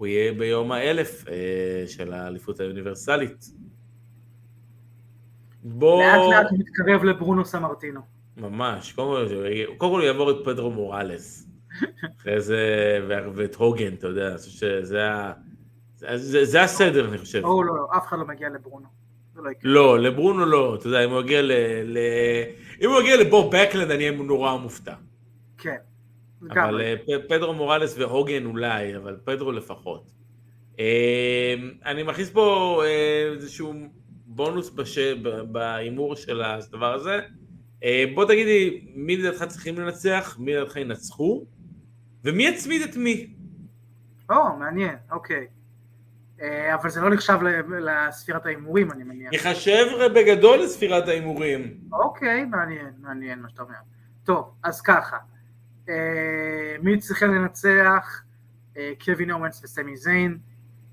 B: הוא יהיה ביום האלף אה, של האליפות האוניברסלית.
C: בוא... לאט לאט הוא מתקרב לברונו סמרטינו.
B: ממש, קודם כל הוא יעבור את פדרו מוראלס. אחרי זה, ואת הוגן, אתה יודע, אני חושב שזה ה... זה, זה הסדר, אני חושב.
C: לא, לא, לא, אף אחד לא מגיע לברונו.
B: לא, לא, לברונו לא, אתה יודע, אם הוא יגיע ל... ל... אם הוא יגיע לבוב בקלנד, אני אהיה נורא מופתע.
C: כן.
B: אבל אה, פדרו מוראלס והוגן אולי, אבל פדרו לפחות. אה, אני מכניס פה אה, איזשהו בונוס בהימור של הדבר הזה. בוא תגידי, מי לדעתך צריכים לנצח, מי לדעתך ינצחו, ומי יצמיד את מי?
C: או, מעניין, אוקיי. אבל זה לא נחשב לספירת ההימורים, אני מניח.
B: יחשב בגדול לספירת ההימורים.
C: אוקיי, מעניין, מעניין מה שאתה אומר. טוב, אז ככה. אה, מי צריכים לנצח? אה, קווין אורנס וסמי זיין.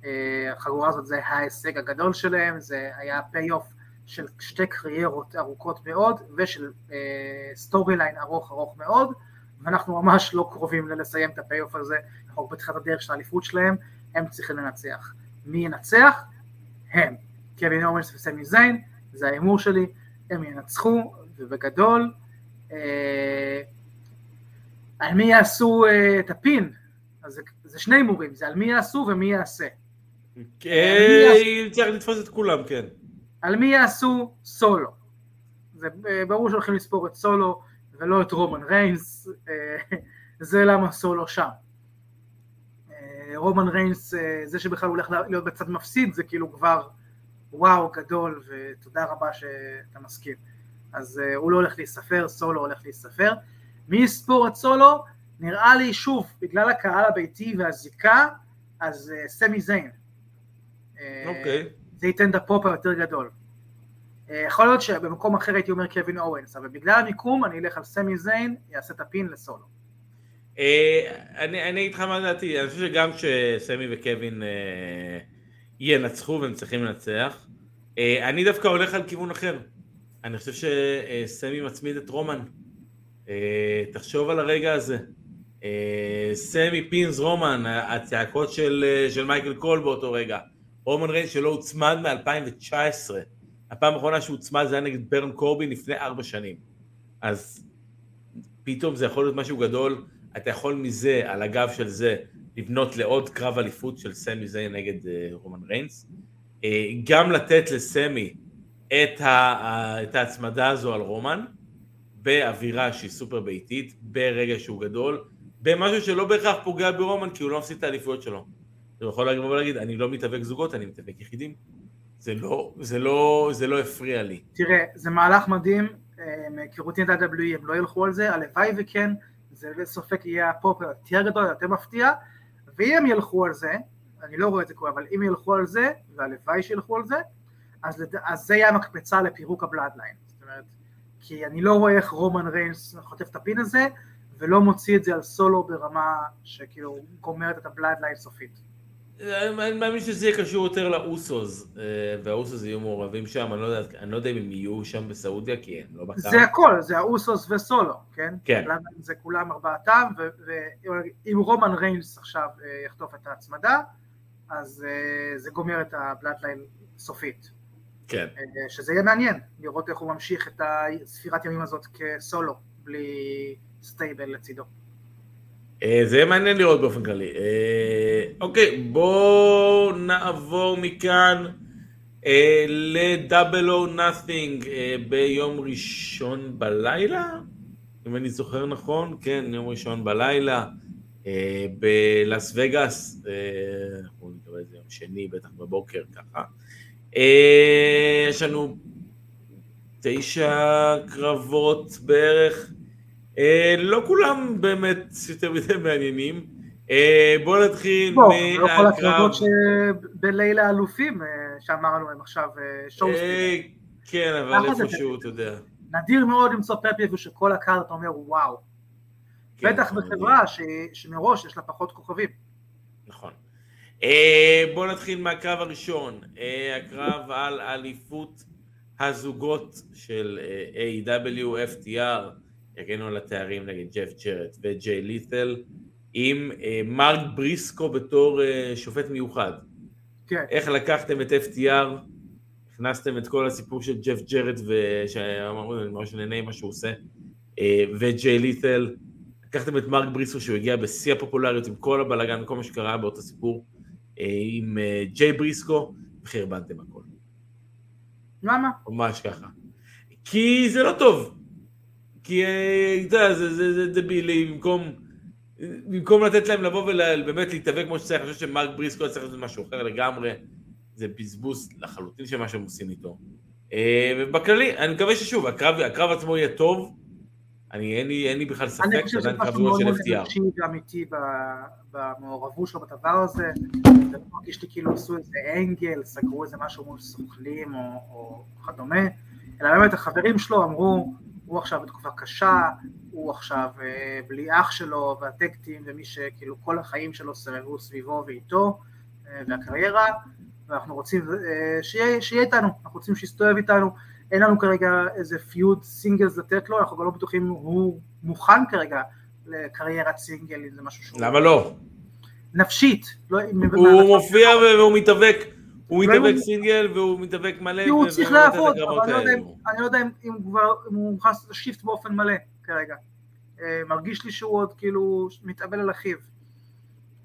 C: אה, החגורה הזאת זה ההישג הגדול שלהם, זה היה פיי אוף של שתי קריירות ארוכות מאוד ושל storyline ארוך ארוך מאוד ואנחנו ממש לא קרובים לסיים את ה-payoff הזה, אנחנו בתחילת הדרך של האליפות שלהם, הם צריכים לנצח. מי ינצח? הם. קווין אוונס וסמי זיין, זה ההימור שלי, הם ינצחו ובגדול על מי יעשו uh, את ה-pin, אז זה, זה שני הימורים, זה על מי יעשו ומי יעשה.
B: כן, צריך לתפוס את כולם, כן.
C: על מי יעשו סולו. זה אה, ברור שהולכים לספור את סולו ולא את רומן ריינס, אה, זה למה סולו שם. רומן ריינס, זה שבכלל הולך להיות בצד מפסיד, זה כאילו כבר וואו גדול ותודה רבה שאתה מסכים. אז הוא לא הולך להיספר, סולו הולך להיספר. מי יספור את סולו? נראה לי שוב, בגלל הקהל הביתי והזיקה, אז uh, סמי זיין.
B: אה, אוקיי. Okay.
C: זה ייתן את ה-pop היותר גדול. Uh, יכול להיות שבמקום אחר הייתי אומר קווין אוונס, אבל בגלל המיקום אני אלך על סמי זיין, יעשה את ה-pin לסולו.
B: Uh, אני, אני אגיד לך מה דעתי, אני חושב שגם כשסמי וקווין uh, ינצחו והם צריכים לנצח, uh, אני דווקא הולך על כיוון אחר. אני חושב שסמי מצמיד את רומן. אה, תחשוב על הרגע הזה. אה, סמי pins רומן, הצעקות של, אה, של מייקל קול באותו רגע. רומן ריינס שלא הוצמד מ-2019. הפעם האחרונה שהוצמד זה היה נגד ברן קורבין לפני ארבע שנים. אז פתאום זה יכול להיות משהו גדול, אתה יכול מזה, על הגב של זה, לבנות לעוד קרב אליפות של סמי זיין נגד רומן ריינס. גם לתת לסמי את, ה, את ההצמדה הזו על רומן, באווירה שהיא סופר ביתית, ברגע שהוא גדול, במשהו שלא בהכרח פוגע ברומן כי הוא לא מפסיד את האליפויות שלו. הוא יכול להגיד, להגיד, אני לא מתאבק זוגות, אני מתאבק יחידים. זה לא, זה לא, זה לא הפריע לי.
C: תראה, זה מהלך מדהים, אה, מהיכרותי את ה-WWE הם לא ילכו על זה, הלוואי וכן, זה בסופק יהיה הפופר יותר גדול, יותר מפתיע, ואם הם ילכו על זה, אני לא רואה את זה קורה, אבל אם ילכו על זה, והלוואי שילכו על זה, אז. אז זה יהיה המקפצה לפירוק ה-Bloodline. זאת אומרת, כי אני לא רואה איך רומן ריינס חוטף את ה-pin הזה, ולא מוציא את זה על סולו ברמה שכאילו גומרת את ה-Bloodline סופית.
B: אני מאמין שזה יהיה קשור יותר ל-Usos, אה, וה-Usos יהיו מעורבים שם, אני לא, יודע, אני לא יודע אם הם יהיו שם בסעודיה, כי הם לא בקארד.
C: זה הכל, זה ה-Usos וסולו, כן?
B: כן.
C: זה כולם ארבעתם, ואם רומן ריינס עכשיו אה, יחטוף את ההצמדה, אז אה, זה גומר את ה-Bloodline סופית.
B: כן.
C: שזה יהיה מעניין, לראות איך הוא ממשיך את הספירת ימים הזאת כסולו, בלי stable לצידו.
B: אה, זה יהיה מעניין לראות באופן כללי. אה, אוקיי, בואו נעבור מכאן אה, ל-Double or Nothing ביום ראשון בלילה, אם אני זוכר נכון, כן, יום ראשון בלילה, בלאס וגאס, אנחנו נקרא לזה יום שני, בטח בבוקר ככה. יש לנו תשע קרבות בערך. אה, לא כולם באמת יותר מדי מעניינים. אה, בואו נתחיל
C: מהקרב. לא כל הקרבות שבלילה אלופים אה, שאמרנו הם עכשיו שואוסטים.
B: כן, אבל איפשהו, אתה יודע.
C: נדיר מאוד למצוא פרפייבו שכל הקארט אומר וואו. כן, בטח בחברה שמראש יש לה פחות כוכבים.
B: נכון. בואו נתחיל מהקרב הראשון, הקרב על אליפות הזוגות של A.W. FTR. יגנו על התארים נגד ג'ף ג'רט וג'יי לית'ל, עם אה, מרק בריסקו בתור אה, שופט מיוחד.
C: כן.
B: איך לקחתם את FTR, הכנסתם את כל הסיפור של ג'ף ג'רט, ושאמרנו, אני ממש נהנה עם מה שהוא עושה, אה, וג'יי לית'ל, לקחתם את מרק בריסקו שהוא הגיע בשיא הפופולריות עם כל הבלאגן וכל מה שקרה באותו סיפור, אה, עם אה, ג'יי בריסקו, וחרבנתם הכל.
C: למה?
B: ממש ככה. כי זה לא טוב. כי אה, אתה יודע, זה דבילי, במקום, במקום לתת להם לבוא ובאמת להתאבק כמו שצריך, אני חושב שמרק בריסקו צריך לעשות משהו אחר לגמרי, זה בזבוז לחלוטין של מה שהם עושים איתו. אה, ובכללי, אני מקווה ששוב, הקרב, הקרב עצמו יהיה טוב, אני, אין, לי, אין לי בכלל ספק
C: קרב גרוע של FTR. אני חושב שזה משהו מאוד מאוד אמיתי במעורבות שלו בדבר הזה, זה מרגיש לי כאילו עשו איזה אנגל, סגרו איזה משהו מול סוכלים או, או כדומה, אלא באמת החברים שלו אמרו, הוא עכשיו בתקופה קשה, הוא עכשיו אה, בלי אח שלו והטקטים ומי שכאילו כל החיים שלו סבבו סביבו ואיתו אה, והקריירה ואנחנו רוצים אה, שיהיה, שיהיה איתנו, אנחנו רוצים שיסתובב איתנו, אין לנו כרגע איזה feud singles לתת לו, אנחנו גם לא בטוחים אם הוא מוכן כרגע לקריירת סינגל, אם זה משהו שהוא...
B: למה לא?
C: נפשית.
B: לא, הוא מופיע והוא מתאבק. הוא מתאבק סינגל והוא מתאבק מלא.
C: כי הוא צריך לעבוד, אבל אני לא יודע אם הוא מוכן לעשות את ה-shift באופן מלא כרגע. אה, מרגיש לי שהוא עוד כאילו מתאבל על אחיו.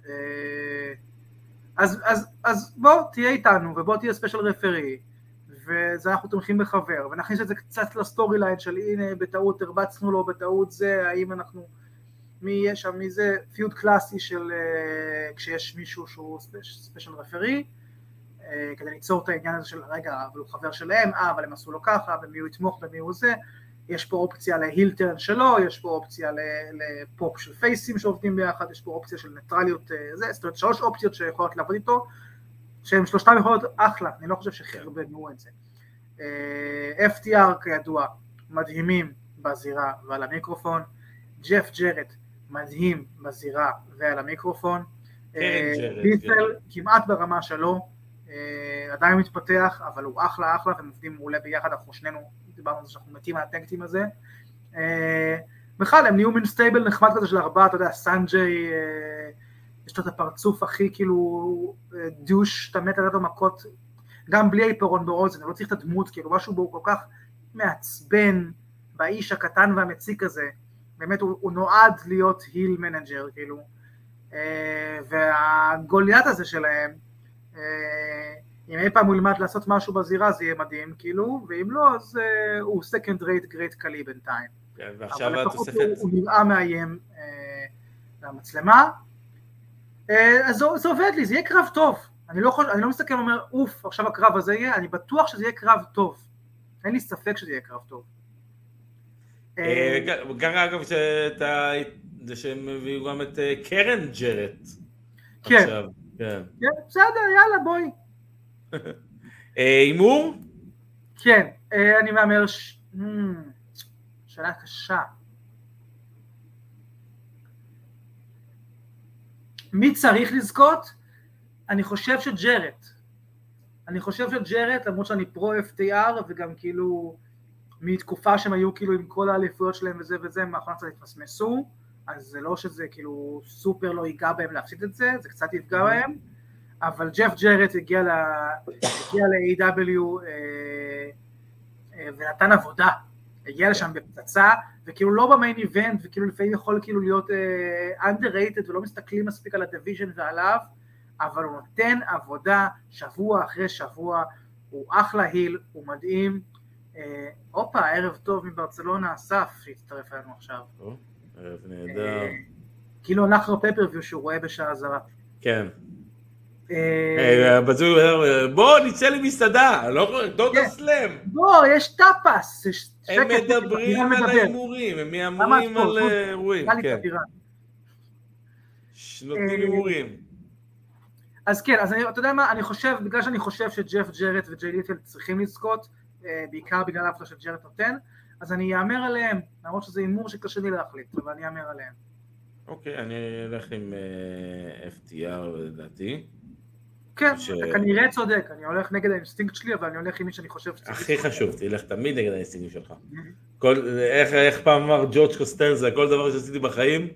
C: אה, אז, אז, אז בוא תהיה איתנו ובוא תהיה special referee וזה אנחנו תומכים בחבר ונכניס את זה קצת ל-storyline של הנה בטעות הרבצנו לו בטעות זה האם אנחנו מי יהיה שם מי זה? feud קלאסי של uh, כשיש מישהו שהוא special referee אה, כדי ליצור את העניין הזה של רגע, אבל הוא חבר שלהם, אה, אבל הם עשו לו ככה, ומי הוא יתמוך במי הוא זה, יש פה אופציה ל-heel turn שלו, יש פה אופציה לפופ של פייסים שעובדים ביחד, יש פה אופציה של ניטרליות, אה, זה, זאת אומרת שלוש אופציות שיכולות לעבוד איתו, שהן שלושתן יכולות אחלה, אני לא חושב שחרבנו את זה. אה, FTR כידוע, מדהימים בזירה ועל המיקרופון, ג'ף ג'רט מדהים בזירה ועל המיקרופון, ביטל כן, כמעט ברמה שלו, אה, עדיין מתפתח, אבל הוא אחלה אחלה והם עובדים מעולה ביחד, אנחנו שנינו דיברנו על זה שאנחנו מתים על ה-tag team הזה. אה, בכלל הם נהיו מין stable נחמד כזה של ארבעה, אתה יודע, סנג'יי, אה, יש לו את הפרצוף הכי כאילו אה, douche, אתה מת לתת לו מכות, גם בלי העיפרון באוזן, הוא לא צריך את הדמות, כאילו משהו בו כל כך מעצבן באיש הקטן והמציק הזה, באמת הוא, הוא נועד להיות heel manager, כאילו, והגוליית הזה שלהם, אם אי פעם הוא ילמד לעשות משהו בזירה זה יהיה מדהים, כאילו, ואם לא אז הוא second rate great קלי בינתיים.
B: כן, ועכשיו
C: אבל לפחות
B: התוספת...
C: הוא, הוא נראה מאיים אה, למצלמה. אה, אז זה, זה עובד לי, זה יהיה קרב טוב. אני לא, חושב, אני לא מסתכל ואומר, אוף, עכשיו הקרב הזה יהיה, אני בטוח שזה יהיה קרב טוב. אין לי ספק שזה יהיה קרב טוב.
B: אה, גם אגב, זה שהם הביאו גם את אה, קרן ג'רט.
C: כן.
B: כן.
C: כן, בסדר, יאללה, בואי.
B: הימור?
C: כן, אני מהמר, שאלה קשה. מי צריך לזכות? אני חושב שג'רט. אני חושב שג'רט, למרות שאני פרו FTR וגם כאילו מתקופה שהם היו כאילו עם כל האליפויות שלהם וזה וזה, הם מאחרונה קצת התמסמסו, אז זה לא שזה כאילו סופר לא ייגע בהם להפסיד את זה, זה קצת יפגע בהם, אבל ג'ף ג'רט הגיע ל-AEW אה, אה, ונתן עבודה, הגיע לשם בפצצה, וכאילו לא ב main event, וכאילו לפעמים יכול כאילו להיות uh, underrated ולא מסתכלים מספיק על ה division ועליו, אבל הוא נותן עבודה שבוע אחרי שבוע, הוא אחלה heel, הוא מדהים. אה, הופה, ערב טוב מברצלונה, אסף שהצטרף אלינו עכשיו.
B: ערב נהדר.
C: אה, כאילו הלך לו פפרוויו שהוא רואה בשעה זרה.
B: כן.
C: אה,
B: אה, בזוג אומר, בוא נצא למסעדה, לא
C: כן.
B: אסלם.
C: בוא, יש טאפס,
B: הם מדברים על. ההימורים, הם מהמרים על. אה, אירועים, כן. נותנים הימורים.
C: אז כן, אז אני, אתה יודע מה, אני חושב, בגלל שאני חושב שג'ף ג'רט וג'יי ליטל צריכים לזכות, בעיקר בגלל העבודה שג'רט נותן, אז אני אאמר עליהם, למרות שזה הימור שקשה לי להחליט, אבל אני אאמר עליהם.
B: אוקיי, אני אלך עם אה, FTR לדעתי.
C: כן,
B: ש-
C: אתה כנראה צודק, אני הולך נגד האינסטינקט שלי, אבל אני הולך עם מי שאני חושב שצריך
B: הכי. חשוב, תלך תמיד נגד האינסטינקטים שלך. כל, איך, איך פעם אמר ג'ורג' קוסטנזה, כל דבר שעשיתי בחיים,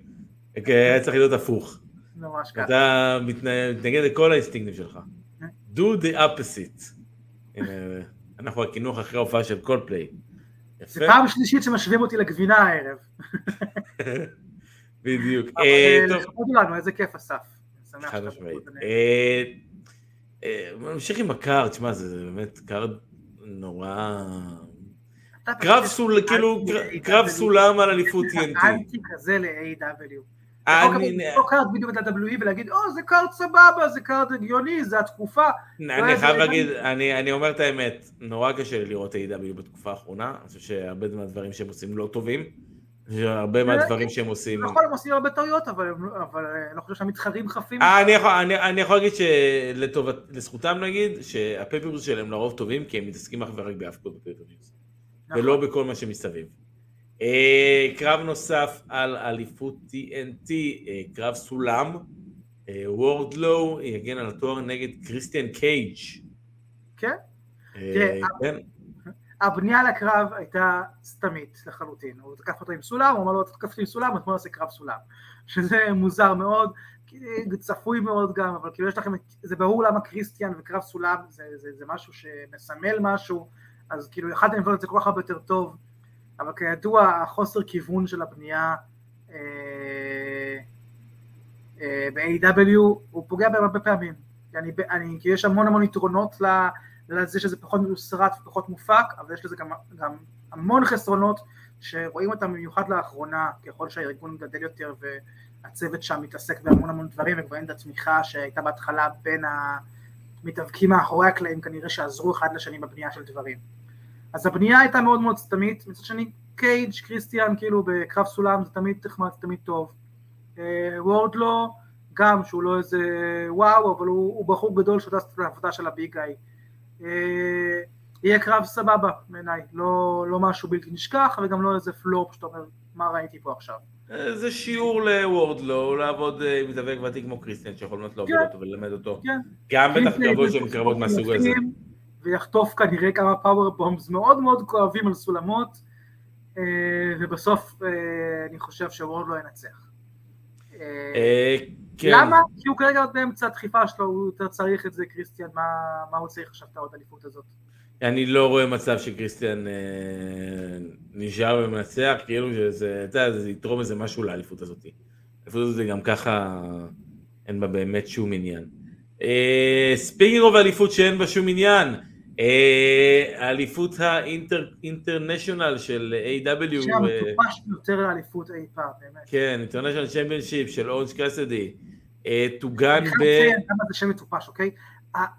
B: היה צריך להיות הפוך.
C: ממש ככה.
B: אתה מתנ- מתנגד לכל האינסטינקטים שלך. do the opposite. אנחנו הקינוח אחרי ההופעה של קולדפליי.
C: זה פעם שלישית שמשווים אותי לגבינה הערב.
B: בדיוק.
C: אבל
B: אה,
C: אה, לכבוד לנו, איזה כיף אסף.
B: חד משמעית. ממשיך עם ה card, שמע, זה באמת card נורא... קרב סול, כאילו. קרב סולם על אליפות TNT.
C: אנטי כזה ל-AEW. יכול
B: אני-
C: אותו card בדיוק ל-WWE ולהגיד, או, זה card סבבה, זה card הגיוני, זה התקופה.
B: אני חייב להגיד, אני אני אומר את האמת, נורא קשה לי לראות AEW בתקופה האחרונה, אני חושב שהרבה מהדברים שהם עושים לא טובים, הרבה מהדברים שהם עושים...
C: נכון, הם עושים הרבה טעויות, אבל לא- אה, אני לא חושב שהמתחרים חפים.
B: אה, אני יכול- להגיד שלזכותם נגיד, שה pay-per-views שלהם לרוב טובים, כי הם מתעסקים אך ורק בהפקות ב pay-per-views,
C: נכון.
B: ולא בכל מה שמסביב. אה, קרב נוסף על אליפות TNT, קרב סולם, וורדלו יגן על התואר נגד קריסטיאן קייג'.
C: כן. הבנייה לקרב הייתה סתמית לחלוטין. הוא תקף אותו עם סולם, הוא אמר לו, תקף אותי עם סולם, אז בוא נעשה קרב סולם. שזה מוזר מאוד, צפוי מאוד גם, אבל כאילו יש לכם, זה ברור למה קריסטיאן וקרב סולם זה, זה, זה משהו שמסמל משהו, אז כאילו יכלתם לבנות את זה כל כך הרבה יותר טוב, אבל כידוע החוסר כיוון של הבנייה אה, אה, ב-AW הוא פוגע בהם הרבה פעמים. אני, אני, כי יש המון המון יתרונות ל- לזה שזה פחות מסרט ופחות מופק, אבל יש לזה גם, גם המון חסרונות שרואים אותם במיוחד לאחרונה, ככל שהארגון גדל יותר והצוות שם מתעסק בהמון המון דברים, וכבר אין את התמיכה שהייתה בהתחלה בין המתאבקים מאחורי הקלעים, כנראה שעזרו אחד לשני בבנייה של דברים. אז הבנייה הייתה מאוד מאוד סתמית, מצד שני קייג', קריסטיאן, כאילו בקרב סולם זה תמיד נחמד, זה תמיד טוב. אה, וורדלו, גם שהוא לא איזה וואו, אבל הוא, הוא בחור גדול שעושה את העבודה של ה big guy. אה, יהיה קרב סבבה בעיניי, לא, לא משהו בלתי נשכח וגם לא איזה פלופ שאתה אומר מה ראיתי פה עכשיו.
B: אה, זה שיעור לוורדלו, לעבוד אה, עם מתאבק ותיק כמו קריסטיאן, שיכול באמת להוביל
C: כן.
B: אותו וללמד אותו.
C: כן.
B: גם בטח קרבות שהם קרבות מהסוג הזה.
C: ויחטוף כנראה כמה פאוור בומס מאוד מאוד כואבים על סולמות, אה, ובסוף אני חושב שוורד לא ינצח. אה,
B: אה, כן.
C: למה? כי הוא כרגע עוד באמצע הדחיפה שלו, הוא יותר צריך את זה, קריסטיאן, מה, מה הוא צריך עכשיו את העוד אליפות הזאת?
B: אני לא רואה מצב שקריסטיאן אה, נשאר ומנצח, כאילו שזה, אתה יודע, זה יתרום איזה משהו לאליפות הזאת. האליפות הזאת גם ככה, אין בה באמת שום עניין. speaking of האליפות שאין בה שום עניין, אה, האליפות ה international של AEW
C: שהמטופש ביותר לאליפות אי פעם, באמת.
B: כן, international championship של אורנג' קאסידי, תוגן
C: אני
B: ב...
C: כמה זה שם מטופש, אוקיי?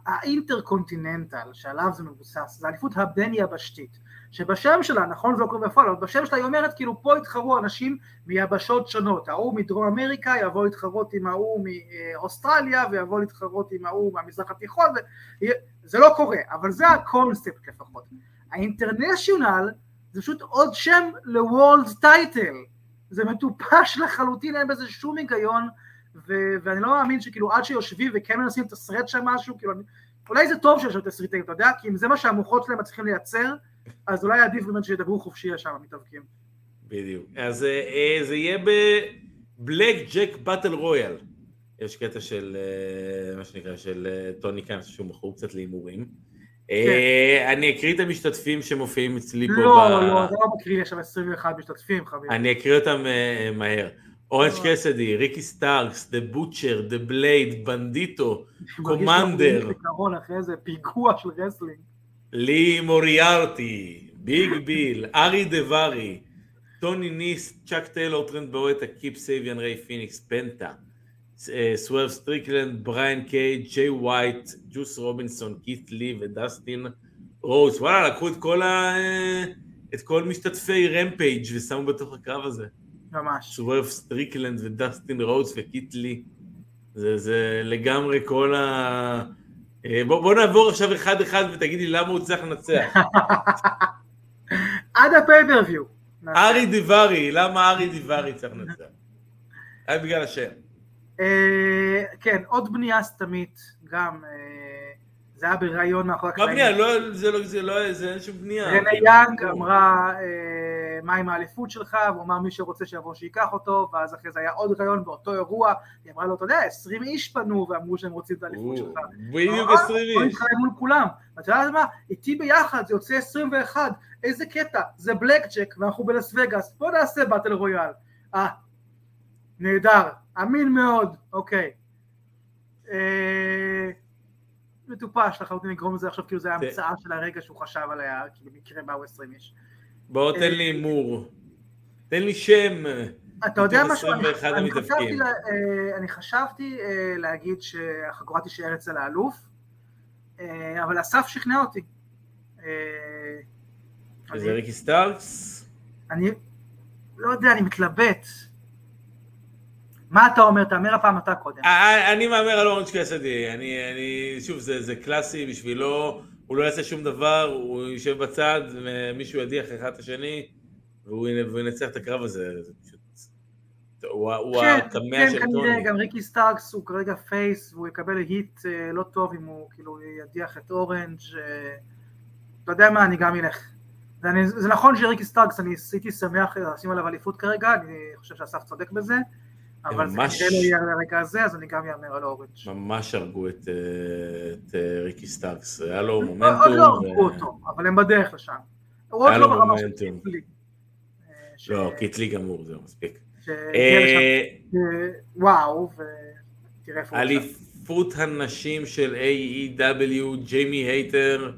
C: ה intercontinental שעליו זה מבוסס, זה אליפות הבין יבשתית, שבשם שלה, נכון זה לא קורה בפועל, אבל בשם שלה היא אומרת כאילו פה יתחרו אנשים מיבשות שונות, ההוא מדרום אמריקה יבוא להתחרות עם ההוא מאוסטרליה ויבוא להתחרות עם ההוא מהמזרח התיכון, ו- זה לא קורה, אבל זה הקונספט לפחות. האינטרנשיונל זה פשוט עוד שם לוולד טייטל, זה מטופש לחלוטין, אין בזה שום היגיון, ו- ואני לא מאמין שכאילו עד שיושבים וכן מנסים לתסרט שם משהו, כאילו, אולי זה טוב שיש שם תסריטים, אתה יודע? כי אם זה מה שהמוחות שלהם מצליחים לייצר, אז אולי עדיף באמת שידברו חופשי שם המתאבקים.
B: בדיוק. אז אה, אה, זה יהיה ב blackjack battle royal. יש קטע של, אה, מה שנקרא, של אה, טוני קאנס, שהוא מכור קצת להימורים. אה, אני אקריא את המשתתפים שמופיעים אצלי פה.
C: לא, לא, אתה לא מקריא לי עכשיו 21 משתתפים, חביבי.
B: אני אקריא אותם מהר. אורנג' קסידי, ריקי סטארקס, דה בוטשר, דה בלייד, בנדידו, קומנדר.
C: פיגוע של wrestling.
B: לי מוריארטי, ביג ביל, ארי דיוורי, טוני ניס, צ'אק טיילור, טרנט ברטה, קיפ סייביאן, ריי פניקס, פנטה, סוורב סטריקלנד, בריאן קייג', ג'יי ווייט, ג'וס רובינסון, קית' לי ודסטין רודס. וואלה, לקחו את כל ה... אה, את כל משתתפי רמפייג' ושמו בתוך הקרב הזה.
C: ממש.
B: סוורב סטריקלנד ודסטין רודס וקית' לי. זה, זה לגמרי כל ה... אה, בוא, בוא נעבור עכשיו אחד אחד ותגיד לי למה הוא צריך לנצח.
C: עד הפייפריוויו.
B: ארי דיברי, למה ארי דיברי צריך לנצח? היה בגלל השם.
C: אה, כן, עוד בנייה סתמית, גם, אה, זה היה בריאיון מאחורי
B: מה בנייה? לא, זה לא, זה לא, זה אין שום בנייה.
C: רנה יאנג אמרה, אה, מה עם האליפות שלך? והוא אמר, מי שרוצה שיבוא שייקח אותו, ואז אחרי זה היה עוד ראיון באותו אירוע, היא אמרה לו, אתה יודע, 20 איש פנו ואמרו שהם רוצים את האליפות שלך.
B: בדיוק
C: אה,
B: 20
C: בוא
B: איש.
C: נתחלק מול כולם. ואתה יודע מה? איתי ביחד זה יוצא 21, איזה קטע, זה בלק ג'ק ואנחנו בלס וגאס, בוא נעשה באטל רויאל. אה, נהדר, אמין מאוד, אוקיי. אה, מטופש לחלוטין לגרום לזה עכשיו כאילו זה
B: זה-
C: המצאה של הרגע שהוא חשב עליה, כי במקרה באו 20 איש.
B: בוא תן לי הימור. תן לי שם.
C: אתה יודע משהו? אני-
B: 21
C: אני
B: המתאבקים.
C: חשבתי אה, אה, להגיד שהחגורה תישאר אצל האלוף, אה, אבל אסף שכנע אותי. אה, אני-
B: ריקי סטארקס?
C: אני לא יודע, אני מתלבט. מה אתה אומר? תאמר הפעם אתה קודם.
B: אה, אני מהמר על אורנג' קסידי, אני, אני, שוב, זה, זה קלאסי בשבילו, הוא לא יעשה שום דבר, הוא יושב בצד, ומישהו ידיח אחד את השני, והוא ינ- והוא ינצח את הקרב הזה, זה פשוט... הוא, ה- הוא
C: כן,
B: הקמע
C: כן,
B: של טוני.
C: גם ריקי סטארקס הוא כרגע face, והוא יקבל heat אה, לא טוב אם הוא כאילו ידיח את אורנג'. אה, אתה יודע מה, אני גם אלך. זה נכון שריקי סטארקס, אני הייתי שמח לשים עליו אליפות כרגע, אני חושב שאסף צודק בזה, אבל זה
B: ממש-
C: כנראה לא יהיה על הרגע הזה, אז אני גם אאמר על אורנג'.
B: ממש הרגו את, אה, את אה, ריקי סטארקס, היה לו
C: עוד
B: מומנטום.
C: לא
B: ו-
C: הרגו אותו, אבל הם בדרך לשם. הוא עוד לא ברמה של
B: מומנטום.
C: קית' לי. אה, ש-
B: לא, קית' לי גמור, זהו, מספיק.
C: שהגיע
B: אה,
C: לשם, אה, וואו, ותראה איפה הוא.
B: אליפות הנשים של AEW, ג'יימי הייטר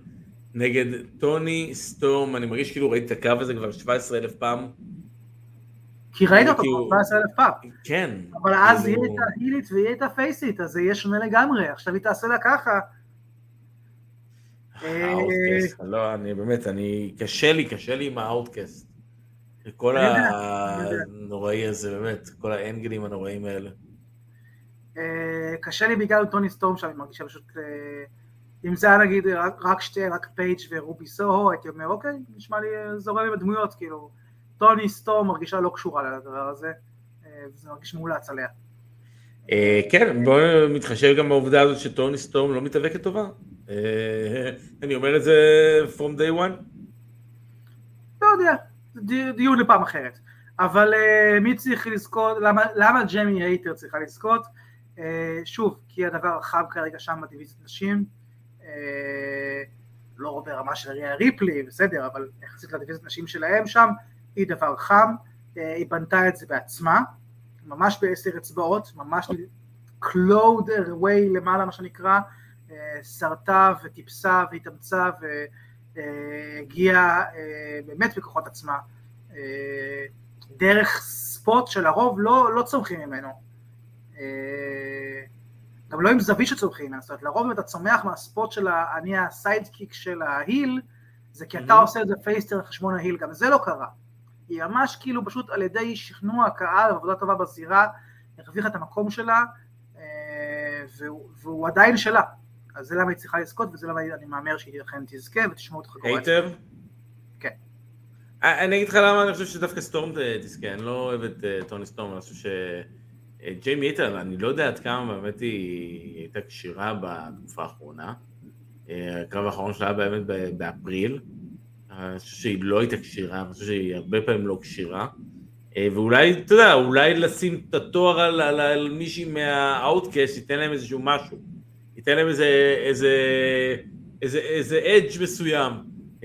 B: נגד טוני סטורם, אני מרגיש כאילו ראיתי את הקרב הזה כבר 17 אלף פעם.
C: כי ראית אותו כבר 17 אלף פעם.
B: כן.
C: אבל אז היא הייתה הילית והיא הייתה פייסית, אז זה יהיה שונה לגמרי, עכשיו היא תעשה לה ככה. אה,
B: האוטקאסט, לא, אני באמת, אני, קשה לי, קשה לי עם האוטקאסט. כל. הנוראי הזה, באמת, כל האנגלים הנוראים האלה.
C: אה, קשה לי בגלל טוני סטורם שאני מרגישה פשוט, אה, אם זה היה נגיד רק- שתי, רק פייג' ורובי סוהו, הייתי אומר אוקיי, נשמע לי אה, זורם עם הדמויות, כאילו, טוני סטורם מרגישה לא קשורה לדבר הזה, אה, וזה מרגיש מאולץ עליה.
B: אה, כן, בואו נתחשב גם בעובדה הזאת שטוני סטורם לא מתאבקת טובה. אה, אני אומר את זה from day one.
C: לא יודע, די- דיון לפעם אחרת. אבל מי צריך לזכות, למה, ג'מי הייטר צריכה לזכות? שוב, כי הדבר רחב כרגע שם בדיוויזיות נשים, לא ברמה של ריה ריפלי, בסדר, אבל יחסית לדיוויזיות נשים שלהם שם, היא דבר חם, אה, היא בנתה את זה בעצמה, ממש בעשר אצבעות, ממש her way למעלה מה שנקרא, אה, שרטה וטיפסה והתאמצה והגיעה אה, באמת בכוחות עצמה, דרך ספוט שלרוב לא, לא צומחים ממנו. גם לא עם זווית שצומחים ממנו, זאת אומרת לרוב אם אתה צומח מה spot של אני ה sidekick של ה heel, זה כי אתה. עושה את זה face turn על חשבון ה heel, גם זה לא קרה. היא ממש כאילו פשוט על ידי שכנוע הקהל ועבודה טובה בזירה, הרוויחה את המקום שלה, אה, והוא, והוא עדיין שלה. אז זה למה היא צריכה לזכות, וזה למה אני מהמר שהיא אכן תזכה ותשמור את החגורה.
B: הייטר?
C: כן.
B: אה, אני אגיד לך למה אני חושב שדווקא סטורם ת- תזכה, אני לא אוהב את אה, טוני סטורם, אני חושב שג'יימי הייטר, אני לא יודע עד כמה באמת היא הייתה כשירה בתקופה האחרונה. אה, הקרב האחרון שלה באמת באפריל. אני חושב שהיא לא הייתה כשירה, אני חושב שהיא הרבה פעמים לא כשירה. אה, ואולי, אתה יודע, אולי לשים את התואר על, על, על מישהי מה Outcasts, ייתן להם איזשהו משהו. ייתן להם איזה, איזה, איזה, איזה edge מסוים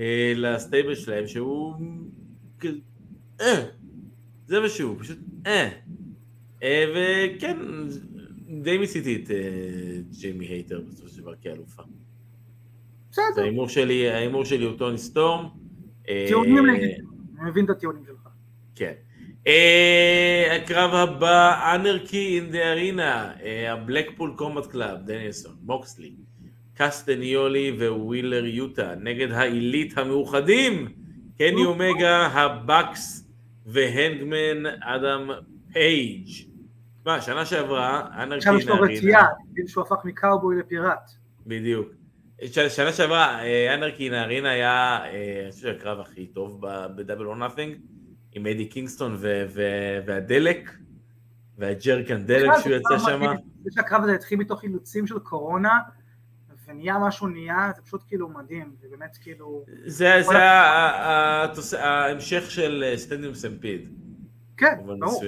B: אה, ל stable שלהם, שהוא... אה, זה מה שהוא, פשוט אה. אה וכן, די מיציתי את אה, ג'יימי הייטר בסופו של דבר כאלופה.
C: בסדר,
B: ההימור שלי, ההימור שלי הוא טוני סטורם. אה,
C: טיעונים לגיטימיים, אני מבין את הטיעונים שלך.
B: כן. אה, הקרב הבא, Anarchy in the Arena, ה Blackpool Combat Club, דניאלסון, מוקסלי, קסטניולי ווילר יוטה, נגד העילית המאוחדים, קני אומגה, ה Bucks והנגמן אדם פייג'. מה, שנה שעברה, Anarchy
C: עכשיו
B: in
C: יש לו
B: the
C: רטייה,
B: Arena,
C: כאילו שהוא הפך מקאובוי לפיראט.
B: בדיוק. שנה שעברה, אה, Anarchy in Arena היה, אה, אני חושב הקרב הכי טוב ב Double or Nothing, עם אדי קינגסטון והדלק, והג'רקן דלק שהוא יצא שם.
C: זה שהקרב הזה התחיל מתוך אילוצים של קורונה, ונהיה משהו נהיה, זה פשוט כאילו מדהים, זה באמת כאילו...
B: זה ההמשך של אה, Stadium Stampede,
C: כן, ברור.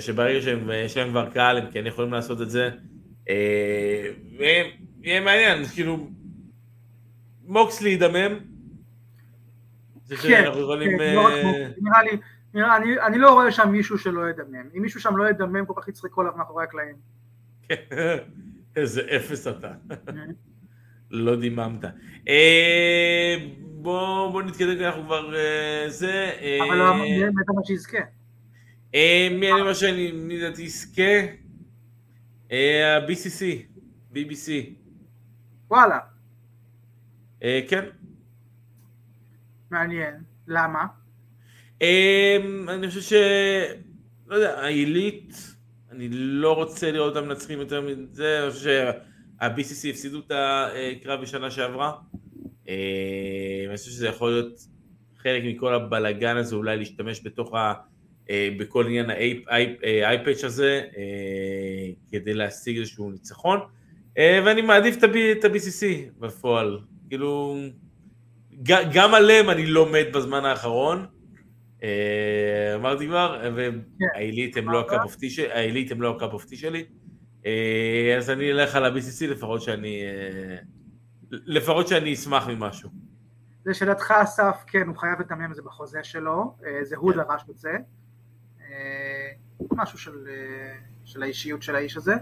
B: שברגע שיש להם כבר קהל, הם כן יכולים לעשות את זה. ויהיה מעניין, כאילו, מוקסלי ידמם. זה
C: כן. כן, לא
B: אה,
C: כמו- נראה לי, אני, לא רואה שם מישהו שלא ידמם. אם מישהו שם לא ידמם, כל כך יצחקו עליו מאחורי הקלעים.
B: איזה אפס אתה. לא דיממת. אה, בוא בוא נתקדם, אנחנו כבר... אה, זה...
C: אבל לא באמת מה שיזכה.
B: מי אני אומר שאני מי לדעתי יזכה? אה, ה-BCC, BBC.
C: וואלה,
B: אה, כן.
C: מעניין. למה?
B: אה, אני חושב ש... לא יודע, העילית, אני לא רוצה לראות אותם מנצחים יותר מזה, אני חושב שה-BCC הפסידו את הקרב בשנה שעברה. אה, אני חושב שזה יכול להיות חלק מכל הבלגן הזה, אולי להשתמש בתוך ה... אה, בכל עניין האייפאץ' הזה, אה, כדי להשיג איזשהו ניצחון. אה, ואני מעדיף את ה-BCC בפועל. כאילו, גם עליהם אני לומד בזמן האחרון. אה, אמרתי כבר, והעילית הם לא הקאפ אופטי שלי, הם לא שלי. אה, אז אני אלך על ה-BCC לפחות שאני... אה, לפחות שאני אשמח ממשהו.
C: לשאלתך אסף, כן, הוא חייב לתמם את זה בחוזה שלו, אה, זה הוא
B: כן.
C: דרש את זה. אה, משהו של, אה, של האישיות של האיש הזה.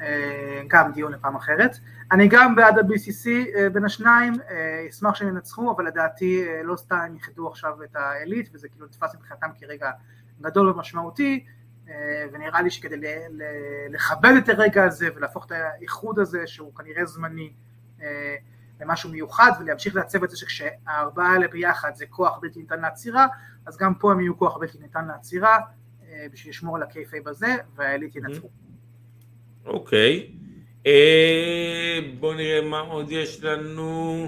C: אה, גם דיון לפעם אחרת. אני גם בעד ה-BCC אה, בין השניים, אה, אשמח שהם ינצחו, אבל לדעתי לא סתם יחדו עכשיו את העילית, וזה כאילו נתפס מבחינתם כרגע גדול ומשמעותי, אה, ונראה לי שכדי לכבד את הרגע הזה ולהפוך את האיחוד הזה, שהוא כנראה זמני, למשהו מיוחד ולהמשיך לעצב את זה שכשהארבעה האלה ביחד זה כוח בלתי ניתן לעצירה, אז גם פה הם יהיו כוח בלתי ניתן לעצירה בשביל לשמור על ה kayfabe הזה והעילית ינצחו.
B: אוקיי. אה, בואו נראה מה עוד יש לנו.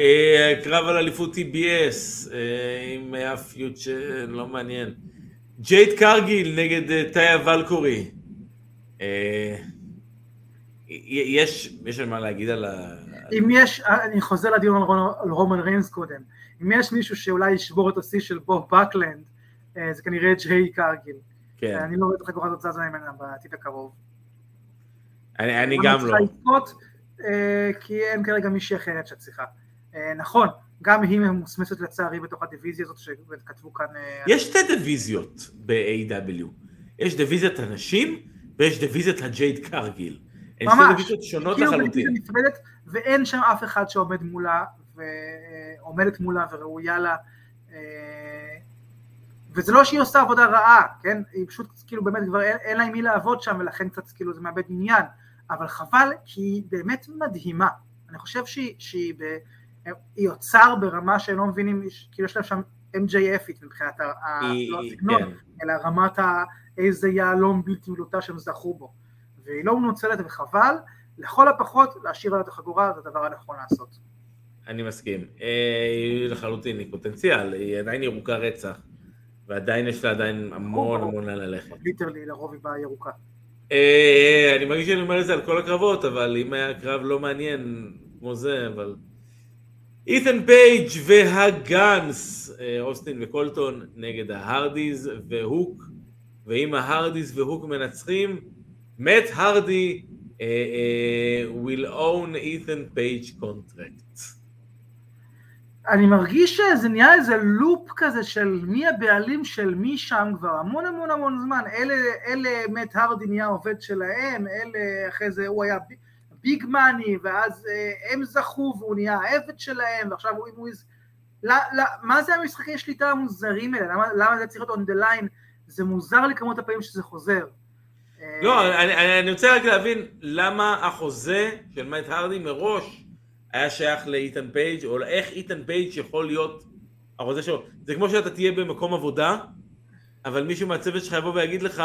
B: אה, קרב על אליפות TBS אה, עם ה feud שלא מעניין. ג'ייד קרגיל נגד אה, טאיה ולקירי. אה, יש, יש מה להגיד על ה...
C: אם יש, אני חוזר לדיון על, על רומן ריינס קודם, אם יש מישהו שאולי ישבור את השיא של בוב בקלנד, אה, זה כנראה ג'ייד קרגיל.
B: כן.
C: אני לא רואה את החגורה הזאת זזה ממנה בעתיד הקרוב.
B: אני, אני גם לא.
C: לזכות, אה, כי אין כרגע מישהי אחרת שצריכה. אה, נכון, גם היא ממוסמסת לצערי בתוך הדיוויזיה הזאת שכתבו כאן...
B: יש שתי דיוויזיות ב-AW. יש דיוויזיית הנשים ויש דיוויזיית הג'ייד קרגיל. הן שתי דיוויזיות שונות
C: כאילו
B: לחלוטין.
C: נפרדת, ואין שם אף אחד שעומד מולה, ועומדת מולה וראויה לה. וזה לא שהיא עושה עבודה רעה, כן? היא פשוט כאילו באמת כבר אין, אין לה עם מי לעבוד שם ולכן קצת כאילו זה מאבד עניין, אבל חבל כי היא באמת מדהימה. אני חושב שהיא, שהיא ב, היא אוצר ברמה שהם לא מבינים, כאילו יש להם שם MJFית מבחינת ה...
B: היא,
C: לא הסגנון,
B: כן.
C: אלא רמת ה... איזה יהלום בלתי מילוטה שהם זכו בו. והיא לא מנוצלת וחבל, לכל הפחות להשאיר לה את החגורה זה הדבר הנכון לעשות.
B: אני מסכים. אה, לחלוטין, היא פוטנציאל, היא עדיין ירוקה רצח. ועדיין יש לה עדיין המון המון לאן ללכת.
C: ליטרלי, לרוב היא באה ירוקה.
B: אה, אני מרגיש שאני אומר את זה על כל הקרבות, אבל אם היה קרב לא מעניין כמו זה, אבל... אית'ן פייג' וה Gunns, אה, אוסטין וקולטון נגד ההרדיז והוק, ואם ההרדיז והוק מנצחים, מאט הרדי אה, will own אית'ן פייג' contract.
C: אני מרגיש שזה נהיה איזה loop כזה של מי הבעלים של מי שם כבר המון המון המון זמן, אלה, אלה מת הרדי נהיה עובד שלהם, אלה אחרי זה הוא היה Big Money, ואז אה, הם זכו והוא נהיה העבד שלהם, ועכשיו הוא... הוא לא, לא, מה זה המשחקי שליטה המוזרים האלה? למה, למה זה צריך להיות on the line? זה מוזר לי כמות הפעמים שזה חוזר.
B: לא, אני, אני רוצה רק להבין למה החוזה של מאט הרדי מראש היה שייך לאיתן פייג' או איך איתן פייג' יכול להיות החוזה שלו. זה כמו שאתה תהיה במקום עבודה, אבל מישהו מהצוות שלך יבוא ויגיד לך,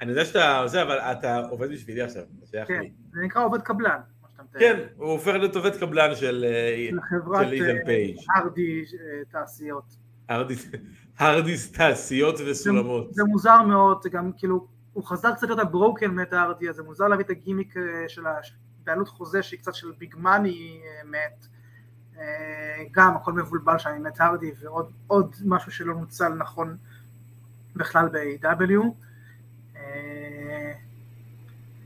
B: אני יודע שאתה עושה, אבל אתה עובד בשבילי עכשיו, אתה שייך
C: כן,
B: לי.
C: זה נקרא עובד קבלן.
B: כן, הוא הופך להיות עובד קבלן של אה, איתן פייג'.
C: אה, הרדי אה, תעשיות.
B: הרדיס- תעשיות וסולמות.
C: זה מוזר מאוד, זה גם כאילו, הוא חזר קצת להיות ה Broken מת הארדי, אז זה מוזר להביא את הגימיק של הבעלות חוזה שהיא קצת של Big Money מת, אה, גם הכל מבולבל שם עם מת הארדי ועוד עוד משהו שלא נוצל נכון בכלל ב-AW. אה,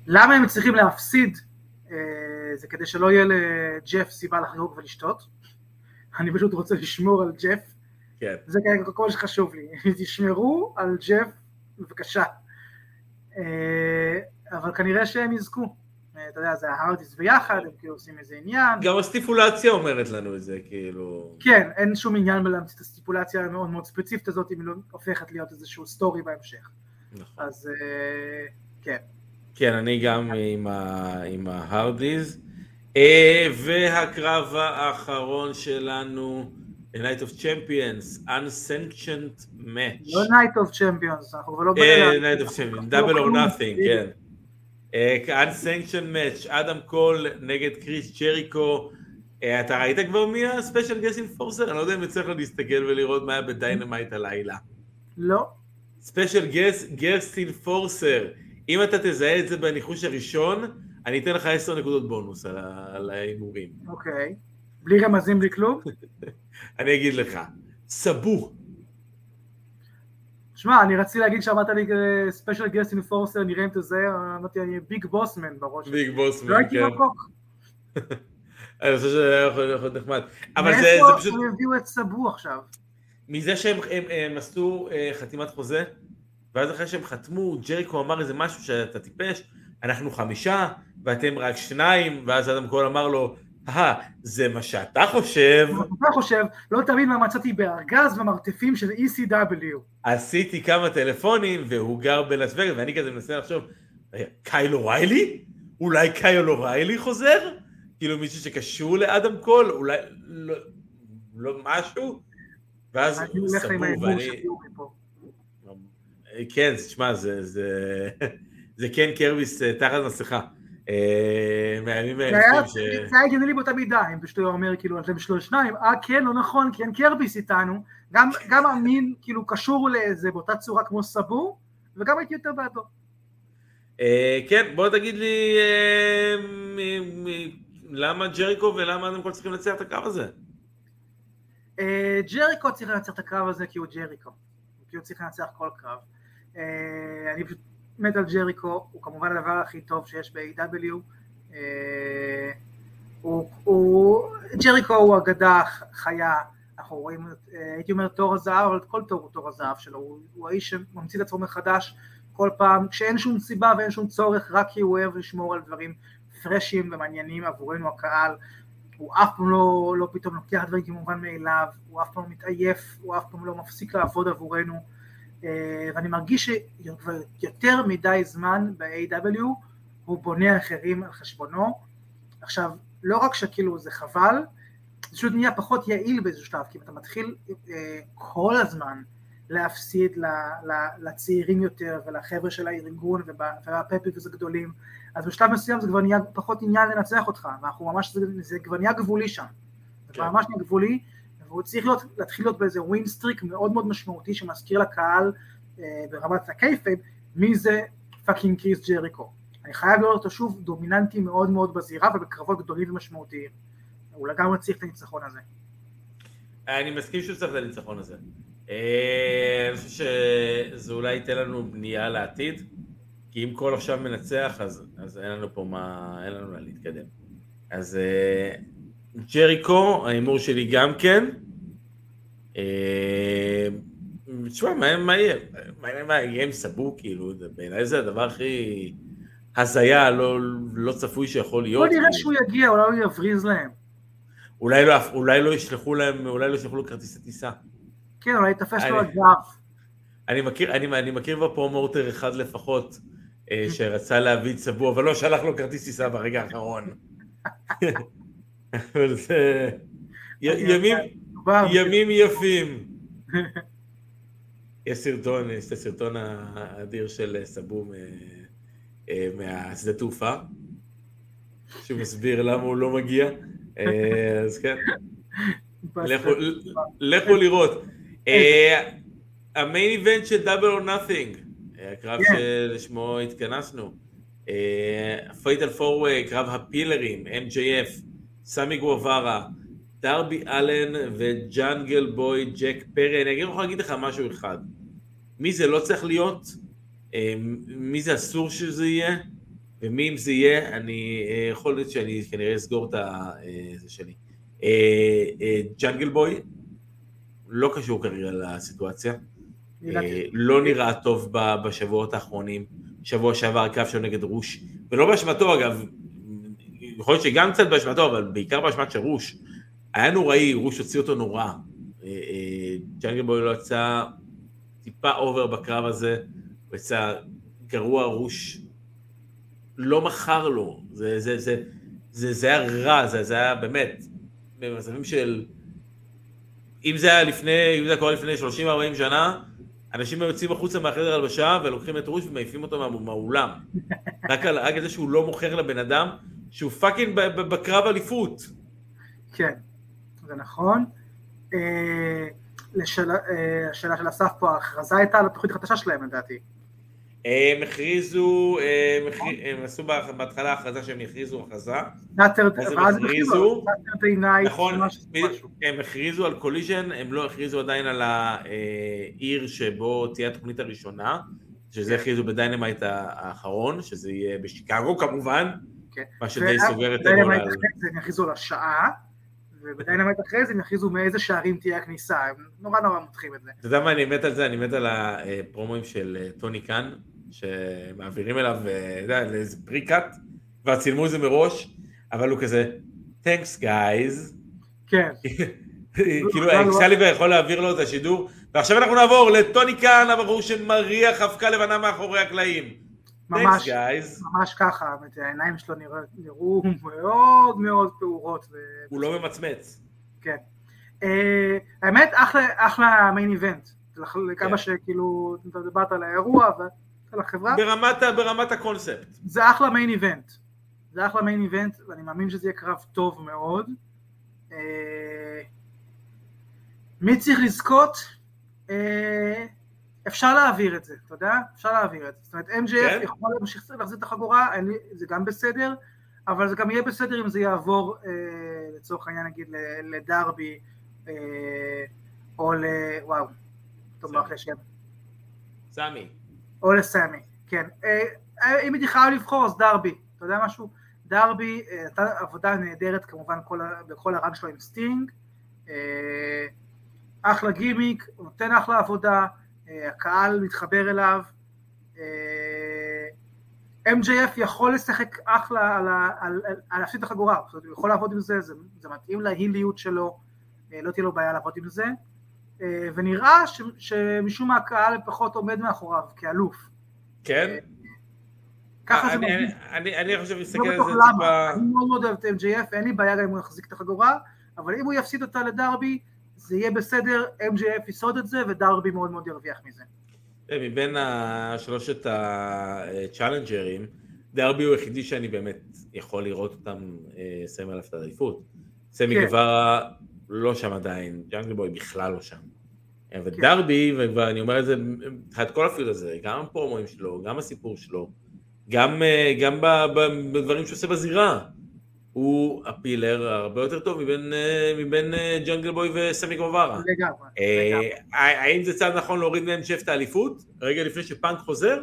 C: למה הם צריכים להפסיד? אה, זה כדי שלא יהיה לג'ף סיבה לחגוג ולשתות. אני פשוט רוצה לשמור על ג'ף.
B: כן.
C: זה כרגע כל מה שחשוב לי, תשמרו על ג'ף בבקשה. אה, אבל כנראה שהם יזכו, אה, אתה יודע, זה ההרדיס ביחד, הם כאילו עושים איזה עניין.
B: גם הסטיפולציה אומרת לנו את זה, כאילו...
C: כן, אין שום עניין בלהמציא את ה stipulation המאוד מאוד ספציפית הזאת, אם היא לא הופכת להיות איזשהו story בהמשך.
B: נכון.
C: אז אה, כן.
B: כן, אני גם עם ה- עם ההרדיז. אה, והקרב האחרון שלנו, A Night of Champions, Unsanctioned Match.
C: לא Night of Champions, אנחנו כבר לא...
B: אה. Night of Champions, Double or Nothing, כן. אה, Unsanctioned Match, אדם קול נגד קריס ג'ריקו. אה, אתה ראית כבר מי ה special guest enforcer? אני לא יודע אם יצא לך להסתכל ולראות מה היה ב Dynamite הלילה.
C: לא.
B: special guest, guest enforcer. אם אתה תזהה את זה בניחוש הראשון, אני אתן לך 10 נקודות בונוס על ההימורים.
C: אוקיי. בלי רמזים, בלי כלום?
B: אני אגיד לך, סבו.
C: שמע, אני רציתי להגיד שאמרת לי special guest enforcer, נראה אם תזהה, אמרתי, אני ביג בוסמן בראש.
B: ביג בוס,
C: לא הייתי
B: כן.
C: רחוק.
B: אני חושב שזה יכול להיות נחמד. אבל זה
C: מאיפה
B: זה פשוט,
C: הם הביאו את סבו עכשיו?
B: מזה שהם הם, הם עשו אה, חתימת חוזה, ואז אחרי שהם חתמו, ג'ריקו אמר איזה משהו שאתה טיפש, אנחנו חמישה, ואתם רק שניים, ואז אדם קול אמר לו, אה, זה מה שאתה חושב,
C: אתה חושב, לא תמיד מה מצאתי בארגז במרתפים של ECW.
B: עשיתי כמה טלפונים, והוא גר בלאס וגאס, ואני כזה מנסה לחשוב, "רגע, קייל אוריילי? אולי קייל אוריילי חוזר? כאילו מישהו שקשור לאדם קול? אולי לא, לא משהו? ואז הוא סבור, ואני... כן, תשמע, זה, זה, זה כן קרביס אה, תחת מסכה. מהימים האלה ש...
C: זה היה הגיוני לי באותה מידה, אם פשוט הוא אומר כאילו אתם שלוש שניים, אה כן, לא נכון, כי אין קרביס איתנו, גם- המין כאילו קשור לזה באותה צורה כמו סבור, וגם הייתי יותר בעדו.
B: אה, כן, בוא תגיד לי אה, למה ג'ריקו ולמה אתם כל צריכים לנצח את הקרב הזה?
C: אה, ג'ריקו צריך לנצח את הקרב הזה כי הוא ג'ריקו, כי הוא צריך לנצח כל קרב. אני פשוט מת על ג'ריקו, הוא כמובן הדבר הכי טוב שיש ב-AW. אה, הוא, הוא, ג'ריקו הוא אגדה חיה, אנחנו רואים, אה, הייתי אומר תור הזהב, אבל כל תור הוא תור הזהב שלו, הוא, הוא האיש שממציא את עצמו מחדש כל פעם, כשאין שום סיבה ואין שום צורך, רק כי הוא אוהב לשמור על דברים פרשים ומעניינים עבורנו הקהל, הוא אף פעם לא, לא פתאום לוקח דברים כמובן מאליו, הוא אף פעם לא מתעייף, הוא אף פעם לא מפסיק לעבוד עבורנו, אה, ואני מרגיש שכבר יותר מדי זמן ב-AW הוא בונה אחרים על חשבונו. עכשיו, לא רק שכאילו זה חבל, זה פשוט נהיה פחות יעיל באיזשהו שלב, כי אם אתה מתחיל אה, כל הזמן להפסיד ל, ל, לצעירים יותר ולחבר'ה של הארגון והפפיקוס הגדולים, אז בשלב מסוים זה כבר נהיה פחות עניין לנצח אותך, ואנחנו ממש, זה, זה כבר נהיה גבולי שם. זה
B: כן.
C: ממש נהיה גבולי, והוא צריך להיות, להתחיל להיות באיזה win streak מאוד מאוד משמעותי שמזכיר לקהל אה, ברמת ה kayfabe מי זה fucking קריס ג'ריקו. אני חייב לראות אותו שוב דומיננטי מאוד מאוד בזירה ובקרבות גדולים ומשמעותיים. הוא לגמרי צריך את הניצחון הזה.
B: אני מסכים שהוא צריך את הניצחון הזה. אה, אני חושב שזה אולי ייתן לנו בנייה לעתיד, כי אם קול עכשיו מנצח, אז, אז אין לנו פה מה, אין לנו לאן להתקדם. אז אה, ג'ריקו, ההימור שלי גם כן. אה, תשמע, מה, מה יהיה? מה, יהיה עם סבו, כאילו, בעיניי זה הדבר הכי הזיה, לא, לא צפוי שיכול להיות.
C: בוא נראה
B: כאילו.
C: שהוא יגיע, אולי הוא יבריז להם.
B: אולי לא, אולי לא ישלחו להם, אולי לא ישלחו לו כרטיסי טיסה.
C: כן, אולי יתפס לו הגב.
B: אני מכיר, אני, אני מכיר בפרומוטר אחד לפחות, אה, שרצה להביא את סבו, אבל לא שלח לו כרטיס טיסה ברגע האחרון. אבל זה... ימים, ימים יפים. יש סרטון, יש את הסרטון האדיר של סבו מ- אה, מהשדה תעופה, שמסביר למה הוא לא מגיע. אה, אז כן. לכו- לראות. אה, המיין איבנט של דאבל או נאטינג, הקרב
C: כן.
B: שלשמו התכנסנו. Fatal Four Way, קרב הפילרים, MJF, סמי גווארה, דרבי אלן וג'אנגל בוי ג'ק פרי. אני יכול להגיד לך משהו אחד. מי זה לא צריך להיות, אה, מי זה אסור שזה יהיה, ומי אם זה יהיה, אני אה, יכול להיות שאני כנראה אסגור את אה, זה שלי. ג'אנגל בוי, לא קשור כרגע לסיטואציה, לא נראה טוב בשבועות האחרונים, שבוע שעבר הקרב שלו נגד רוש, ולא באשמתו אגב, יכול להיות שגם קצת באשמתו, אבל בעיקר באשמת של רוש, היה נוראי, רוש הוציא אותו נורא, אה, אה, ג'אנגל בוי לא יצא טיפה אובר בקרב הזה, הוא יצא גרוע, רוש לא מכר לו, זה, זה, זה, זה, זה היה רע, זה, זה היה באמת, במצבים של, אם זה היה לפני, אם זה היה קורה לפני 30-40 שנה, אנשים היו יוצאים החוצה מהחדר הלבשה ולוקחים את רוש ומעיפים אותו מה, מהאולם. רק על זה שהוא לא מוכר לבן אדם, שהוא פאקינג בקרב אליפות.
C: כן, זה נכון. אה, לשאלה, אה, השאלה של אסף פה, ההכרזה הייתה על התוכנית החדשה שלהם לדעתי.
B: הם הכריזו, הם, עשו בהתחלה הכרזה שהם הכריזו הכרזה, אז הם הכריזו,
C: נייט,
B: נכון. הם הכריזו על קוליז'ן, הם לא הכריזו עדיין על העיר שבו תהיה התוכנית הראשונה, שזה הכריזו בדיינמייט האחרון, שזה יהיה בשיקגו כמובן,
C: כן.
B: מה שדי סוגר את
C: בדיינמייט
B: הגול.
C: אחרי זה הם יכריזו על השעה, ובדיינמייט אחרי זה הם יכריזו מאיזה שערים תהיה הכניסה, הם נורא נורא מותחים את זה.
B: אתה יודע מה אני מת על זה? אני מת על הפרומואים של אה, טוני קאן, שמעבירים אליו, אה, לאיזה פריקאט, כבר צילמו את זה מראש, אבל הוא כזה, thanks guys,
C: כן,
B: כאילו
C: לא, לא.
B: אקסליבר יכול להעביר לו את השידור, ועכשיו אנחנו נעבור לטוני קאן, הבחור שמריח אבקה לבנה מאחורי הקלעים.
C: ממש,
B: guys,
C: ממש ככה, העיניים שלו נראה- נראו מאוד מאוד פעורות. ו-
B: הוא לא ממצמץ.
C: כן. אה, האמת, אחלה, אחלה מיין איבנט. לכמה
B: כן.
C: שכאילו, אתה דיברת על האירוע ועל החברה,
B: ברמת ברמת הקונספט.
C: זה אחלה מיין איבנט. זה אחלה מיין איבנט, ואני מאמין שזה יהיה קרב טוב מאוד. אה, מי צריך לזכות? אה, אפשר להעביר את זה, אתה יודע? אפשר להעביר את זה. זאת אומרת, MJF
B: כן?
C: יכול להמשיך להחזיר את החגורה, זה גם בסדר, אבל זה גם יהיה בסדר אם זה יעבור, אה, לצורך העניין נגיד לדרבי, אה, או ל... וואו. ברח לי השם.
B: סמי.
C: או לסמי, כן. אה, אה, אם הייתי חייב לבחור אז דרבי, אתה יודע משהו? דרבי אה, נתן עבודה נהדרת כמובן כל בכל ה run שלו עם סטינג, אה, אחלה גימיק, נותן אחלה עבודה, הקהל מתחבר אליו, אה, MJF יכול לשחק אחלה על, ה- על, על, על להפסיד את החגורה, זאת אומרת, הוא יכול לעבוד עם זה, זה, זה מתאים להיליות שלו, אה, לא תהיה לו בעיה לעבוד עם זה, אה, ונראה ש, שמשום מה הקהל פחות עומד מאחוריו כאלוף.
B: כן?
C: ככה זה מרגיש.
B: אני- אני עכשיו
C: לא
B: על זה טיפה...
C: אני מאוד מאוד אוהב את MJF, אין לי בעיה גם אם הוא יחזיק את החגורה, אבל אם הוא יפסיד אותה לדרבי, זה יהיה בסדר, MJF ישרוד את זה, ודרבי מאוד מאוד ירוויח מזה.
B: מבין השלושת הצ'אלנג'רים, דרבי הוא היחידי שאני באמת יכול לראות אותם אה, שמים עליו את העדיפות. סמי
C: כן.
B: גווארה לא שם עדיין, ג'אנגל בוי בכלל לא שם.
C: כן.
B: ודרבי, ואני אומר את זה מבחינת כל הפיל הזה, גם הפרומואים שלו, גם הסיפור שלו, גם, אה, גם בדברים שהוא עושה בזירה, הוא הפילר הרבה יותר טוב מבין, אה, מבין אה, ג'אנגל בוי וסמי גווארה.
C: לגמרי.
B: אה,
C: לגמרי.
B: האם זה צעד נכון להוריד מהם שף את האליפות רגע לפני שפאנק חוזר?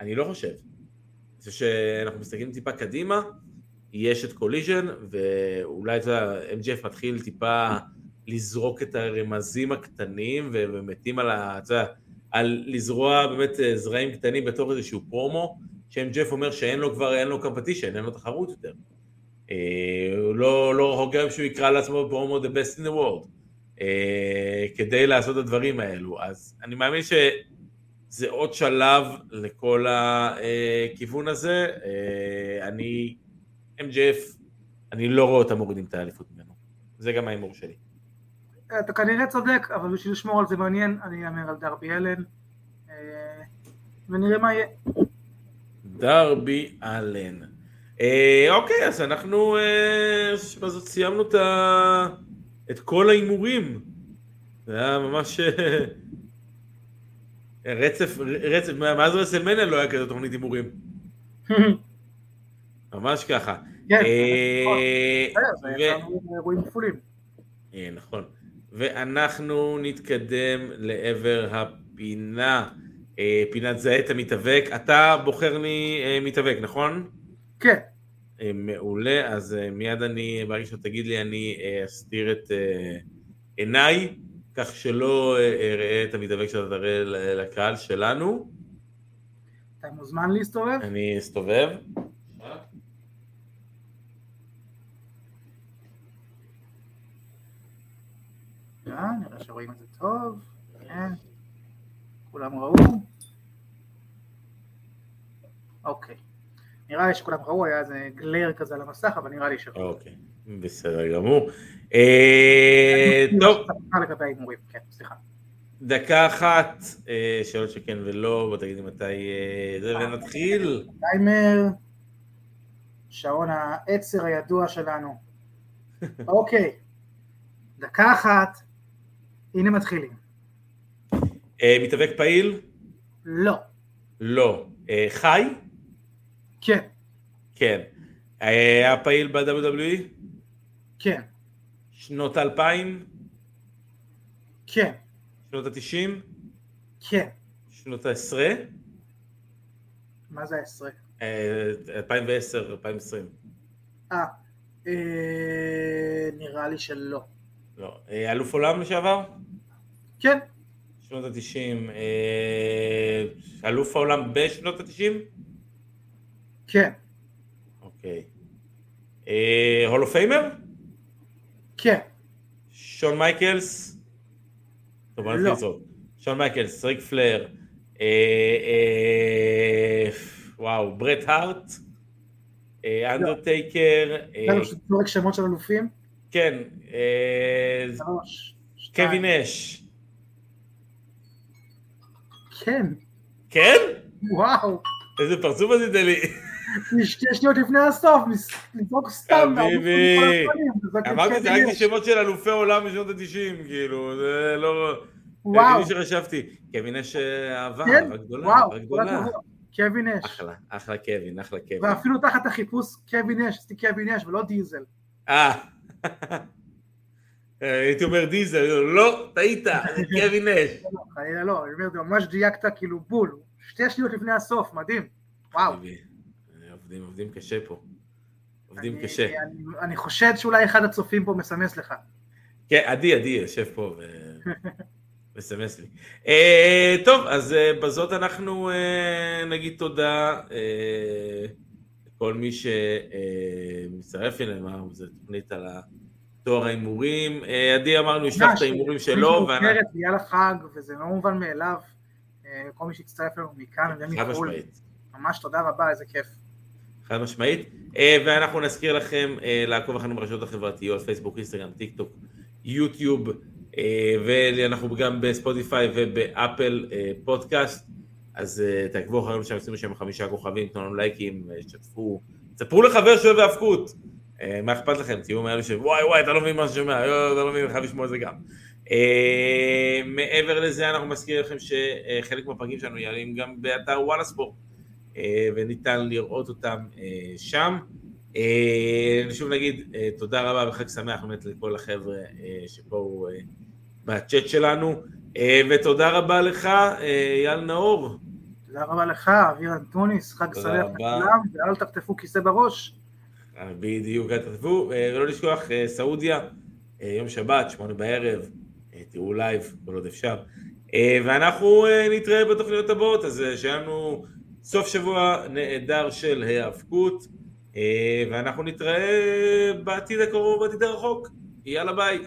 B: אני לא חושב. אני חושב שאנחנו מסתכלים טיפה קדימה, יש את Collision, ואולי אתה יודע, MJF מתחיל טיפה לזרוק את הרמזים הקטנים, ומתים על ה... אתה יודע, על לזרוע באמת אה, זרעים קטנים בתוך איזשהו פרומו, ש-MJF אומר שאין לו כבר, אין לו competition, אין לו תחרות יותר. אה, הוא לא, לא רחוק גם שהוא יקרא לעצמו בפרומו The Best in the World. אה, כדי לעשות את הדברים האלו. אז אני מאמין שזה עוד שלב לכל הכיוון הזה. אה, אני, MJF, אני לא רואה אותם מורידים את האליפות ממנו. זה גם ההימור שלי.
C: אתה כנראה צודק, אבל בשביל לשמור על זה מעניין, אני אאמר על דרבי אלן, אה, ונראה מה יהיה.
B: דרבי אלן. אה, אוקיי, אז אנחנו אה, בזאת סיימנו את, ה... את כל ההימורים. זה היה ממש אה, רצף, רצף, מאז רסלמניה לא היה כזה תוכנית הימורים. ממש ככה.
C: כן,
B: אה,
C: יצאנו אירועים כפולים.
B: אה, נכון. ואנחנו נתקדם לעבר הפינה, אה, פינת זהה את המתאבק. אתה בוחר לי אה, מתאבק, נכון?
C: כן,
B: אה, מעולה, אז אה, מיד אני, ברגע שתגיד לי, אני אה, אסתיר את עיניי, כך שלא אה, אראה את המתאבק שאתה תראה לקהל שלנו.
C: אתה מוזמן להסתובב.
B: אני אסתובב.
C: אה, נראה שרואים את זה טוב. כן. כולם ראו. אוקיי. נראה לי שכולם ראו, היה איזה גלר כזה על המסך, אבל נראה לי שראו.
B: אוקיי, בסדר גמור. אה, טוב,
C: סליחה לגבי ההימורים, כן, סליחה.
B: דקה אחת, אה, שאלות שכן ולא, בוא תגידי מתי אה, זה, ונתחיל.
C: טיימר, שעון העצר הידוע שלנו. אוקיי, דקה אחת, הנה מתחילים.
B: מתאבק פעיל?
C: לא,
B: לא. חי?
C: כן,
B: כן. אה, היה פעיל ב-WWE?
C: כן,
B: שנות האלפיים?
C: כן,
B: שנות התשעים?
C: כן.
B: שנות העשרה?
C: מה זה העשרה?
B: אה, 2010, 2020.
C: אה, אה, נראה לי שלא.
B: לא. אה, אלוף עולם לשעבר?
C: כן,
B: שנות התשעים. אה, אלוף העולם בשנות התשעים?
C: כן,
B: אוקיי. Hall of Famer?
C: כן,
B: שון מייקלס? טוב,
C: לא.
B: שון מייקלס, ריק פלייר, אה, אה, וואו, ברט הארט, אה, אנדרטייקר, אה,
C: זה פשוט זורק שמות של אלופים.
B: כן, אה. קווין אש,
C: כן,
B: כן?
C: וואו.
B: איזה פרצוף עשית לי.
C: שתי שניות לפני הסוף, לזרוק סתם.
B: חביבי.
C: את
B: אמרתי,
C: קווין
B: זרקתי
C: אש.
B: שמות של אלופי עולם משנות התשעים, כאילו, זה לא...
C: וואו,
B: היחידי שחשבתי, קווין אש אה, אהבה,
C: כן,
B: אהבה גדולה, אהבה גדולה.
C: קווין אש.
B: אחלה, אחלה קווין, אחלה קווין.
C: ואפילו תחת החיפוש קווין אש, עשיתי קווין אש ולא דיזל.
B: אה, הייתי אומר דיזל, לא, טעית, זה קווין אש.
C: לא, חלילה לא, אני אומר, זה ממש דייקת כאילו בול. שתי שניות לפני הסוף, מדהים. וואו.
B: עובדים, עובדים קשה פה. עובדים
C: אני-
B: קשה.
C: אני- אני חושד שאולי אחד הצופים פה מסמס לך.
B: כן, עדי, עדי יושב פה ו- מסמס לי. אה, טוב, אז אה, בזאת אנחנו אה, נגיד תודה לכל מי שמצטרף אלינו, אמרנו, זו תוכנית על תואר ההימורים. אה, עדי אמרנו, ישלח את ההימורים שלו, ואנחנו...
C: בגלל החג, וזה לא מובן מאליו. אה, כל מי שהצטרף אלינו מכאן
B: חד
C: מחו"ל.
B: משמעית.
C: ממש תודה רבה, איזה כיף.
B: חד משמעית. אה, ואנחנו נזכיר לכם אה, לעקוב אחרינו ברשתות החברתיות, פייסבוק, אינסטגרם, טיק טוק, יוטיוב, אה, ואנחנו גם בספוטיפיי ובאפל פודקאסט, אז תעקבו אחרינו שם, עשינו שם חמישה כוכבים, תנו לנו לייקים, שתפו, ספרו לחבר שאוהב האבקות. מה אכפת לכם? תהיו מאלה ש... וואי אתה לא מבין מה ששומע, אתה לא מבין, חייב לשמוע את זה גם. מעבר לזה, אנחנו מזכירים לכם שחלק מהפרקים שלנו יעלים גם באתר וואלה ספורט. אה, וניתן לראות אותם אה, שם. אה, שוב נגיד תודה רבה וחג שמח באמת לכל החבר'ה שפה אה, בצ'אט שלנו, ותודה רבה לך אייל נאור.
C: תודה רבה לך, אביר אנטוניס, חג שמח. לכולם, ואל תחטפו כיסא בראש.
B: בדיוק, אל אה, ולא לשכוח, סעודיה, יום שבת, שמונה בערב, תראו live, כל עוד אפשר. ואנחנו אה, נתראה בתוכניות הבאות, אז שיהיה לנו סוף שבוע נהדר של היאבקות, אה, ואנחנו נתראה בעתיד הקרוב, בעתיד הרחוק. יאללה ביי.